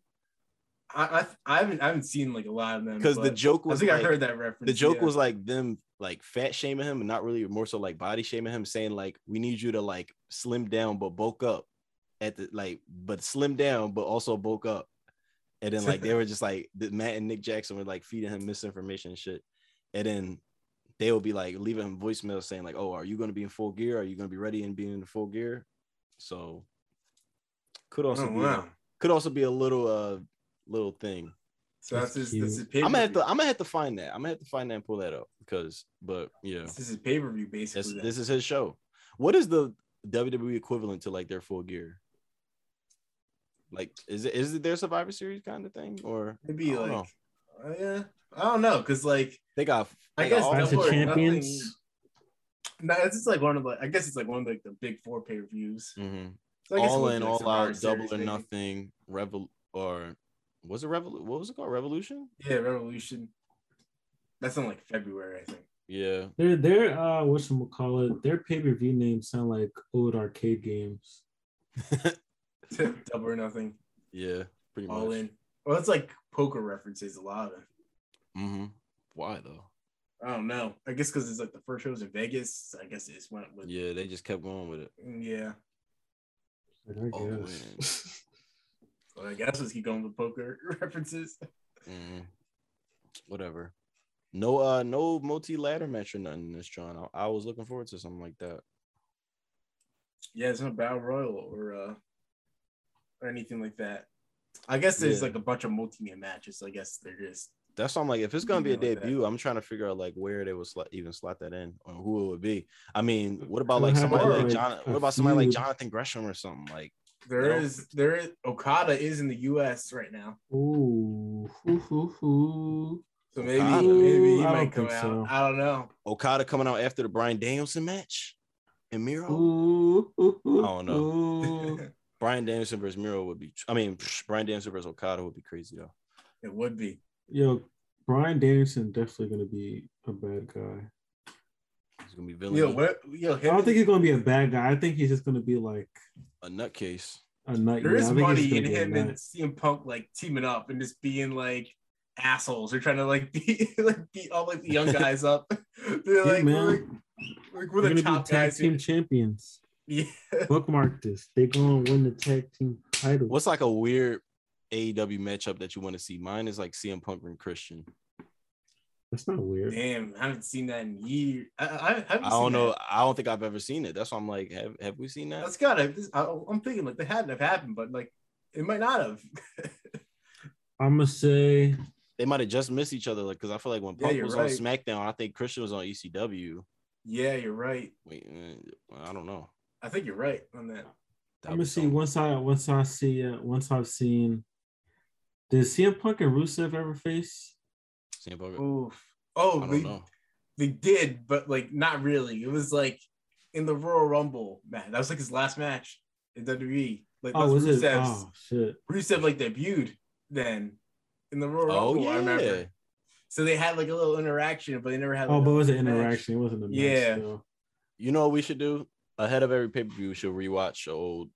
I, I I haven't I haven't seen like a lot of them Because the joke I was think like, I heard that reference. the joke yeah. was like them like fat shaming him and not really more so like body shaming him saying like we need you to like slim down but bulk up at the like but slim down but also bulk up and then like they were just like matt and nick jackson were like feeding him misinformation and shit and then they will be like leaving him voicemail saying like oh are you going to be in full gear are you going to be ready and being in full gear so could also Oh, be wow. a, could also be a little uh little thing So that's That's his, this is i'm gonna have to i'm gonna have to find that i'm gonna have to find that and pull that up because but yeah This is pay per view basically. then. this is his show. What is the WWE equivalent to like their full gear? Like, is it is it their Survivor Series kind of thing, or Maybe like, know. uh, yeah, I don't know, cause like they got? I they guess got all Clash of Double or Champions. no, it's just like one of the. I guess it's like one of like the big four pay per views. Mhm. So I guess it all in, be, like, all Survivor out, Series, double or nothing, revol or was it revol? What was it called? Revolution? Yeah, Revolution. That's in like February, I think. Yeah, Their their uh what call it? Their pay per view names sound like old arcade games. double or nothing. yeah, pretty All much. All in. Well, it's like poker references a lot of. it. hmm Why though? I don't know. I guess because it's like the first shows in Vegas. I guess it just went with Yeah, they just kept going with it. yeah. Like, I Oh, guess. So I guess let's keep going with poker references. Mhm. Whatever. No, uh, no multi ladder match or nothing in this John. I, I was looking forward to something like that. Yeah, it's not battle royal or uh or anything like that. I guess there's Yeah. like a bunch of multi-man matches. So I guess they're That's why I'm like, if it's gonna be a Yeah, like debut, I'm trying to figure out like where they would slot, even slot that in or who it would be. I mean, what about like somebody like like, John? What about somebody like. Jonathan Gresham or something? Like, There is there is Okada is in the US right now. Ooh, hoo, hoo, hoo. So maybe Okada? maybe he I might come out. so. I don't know. Okada coming out after the Bryan Danielson match and Miro. Ooh, ooh, ooh, I don't know. ooh. Bryan Danielson versus Miro would be. I mean, Bryan Danielson versus Okada would be crazy though. it would be. Yo, Bryan Danielson definitely gonna be a bad guy. He's gonna be villain. Yo, what yo I don't think he's gonna be a bad guy. I think he's just gonna be like a nutcase. a nut. there yeah, is I money in him and nut. CM Punk like teaming up and just being like assholes. They're trying to like beat like beat all like the young guys up. They're Yeah, like, man. we're, like, like we're They're the gonna top be tag guys. team here. champions. Yeah. Bookmark this. They're gonna win the tag team title. What's like a weird AEW matchup that you want to see? Mine is like CM Punk and Christian. That's not weird. Damn, I haven't seen that in years. I, I, I, haven't I don't know. that. I don't think I've ever seen it. That's why I'm like, have, have we seen that? That's gotta. This, I, I'm thinking like that hadn't have happened, but like it might not have. I'm gonna say they might have just missed each other. Like, because I feel like when Yeah, Punk you're was right. on SmackDown, I think Christian was on ECW. Yeah, you're right. Wait, uh, I don't know. I think you're right on that. That I'm gonna see some- once I once I see uh, once I've seen. Did CM Punk and Rusev ever face? CM Punk. Oof. I Oh, don't they, know. they did, but like not really. It was like in the Royal Rumble, man. That was like his last match in WWE. Like Oh, that's was it? Oh shit! Rusev like debuted then in the Royal Oh Rumble. I yeah. remember. So they had like a little interaction, but they never had. Oh, but it was an match. interaction. It wasn't a match. Yeah. though. You know what we should do? Ahead of every pay per view, she'll rewatch old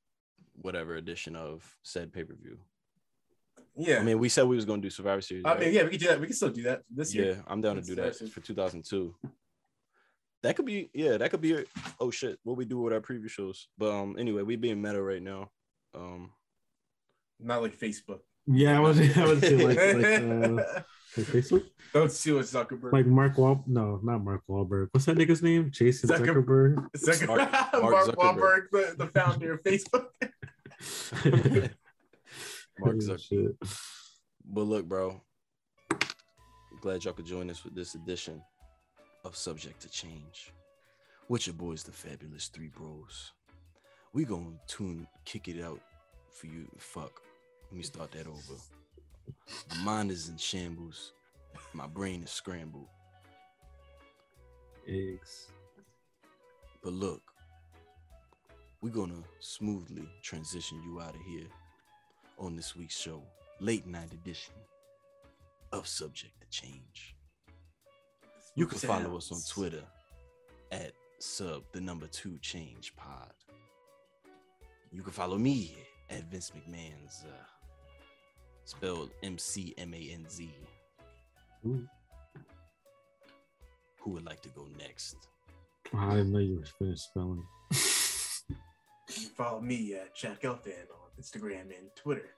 whatever edition of said pay per view. Yeah. I mean, we said we was gonna do Survivor Series. I right? mean, yeah, we can do that. We can still do that this yeah, year. I'm down to do that that's for 2002. That could be, yeah, that could be. a- Oh shit, what we do with our previous shows. But um, anyway, we being meta right now. Um, Not like Facebook. Yeah, I was. I was like, like, uh, like Facebook, Don't sue us, Zuckerberg. like Mark Wal. No, not Mark Wahlberg. What's that nigga's name? Jason Zucker- Zuckerberg. Zucker- Mark- Mark, Mark Wahlberg, the, the founder of Facebook. Mark Zucker. shit. But look, bro, glad y'all could join us with this edition of Subject to Change. With your boys, the Fabulous Three Bros. We gonna tune, kick it out for you. Fuck. Let me start that over. My mind is in shambles. My brain is scrambled. Eggs. But look, we're gonna smoothly transition you out of here on this week's show, late night edition of Subject to Change. You can follow us on Twitter at sub the number two change pod. You can follow me at Vince McMahon's uh, spelled M C M A N Z. Who would like to go next? I didn't know you were finished spelling. You follow me at Chad Gelfand on Instagram and Twitter.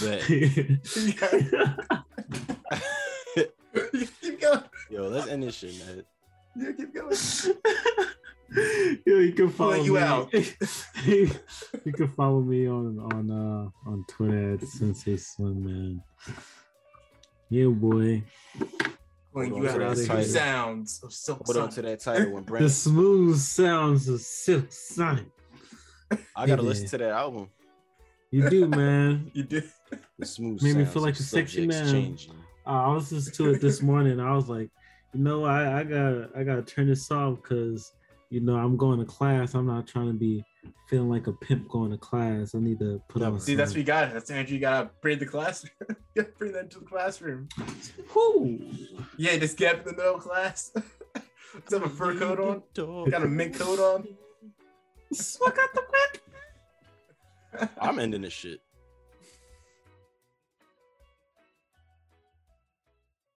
Bet. keep going. Yo, let's end this shit, man. Yeah, keep going. Yo, you can follow you me. out. you can follow me on on uh on Twitter at Sensei Slim Man. Yeah, boy. Pulling you on out of the sounds of Silk Hold on to that title when The smooth sounds of Silk Sonic. I gotta Yeah. listen to that album. You do, man. You did. The smooth. Made me feel like of a sexy man. Changing. Uh, I was listening to it this morning. I was like, you know, I I got I gotta turn this off because you know I'm going to class. I'm not trying to be feeling like a pimp going to class. I need to put Yeah, on. See, that's what some- you got. That's Andrew. You gotta bring the class. you gotta bring that into the classroom. Whew. Yeah, just get up in the middle of class. Just have a fur coat on. Got a mink coat on. Suck out the whip. I'm ending this shit.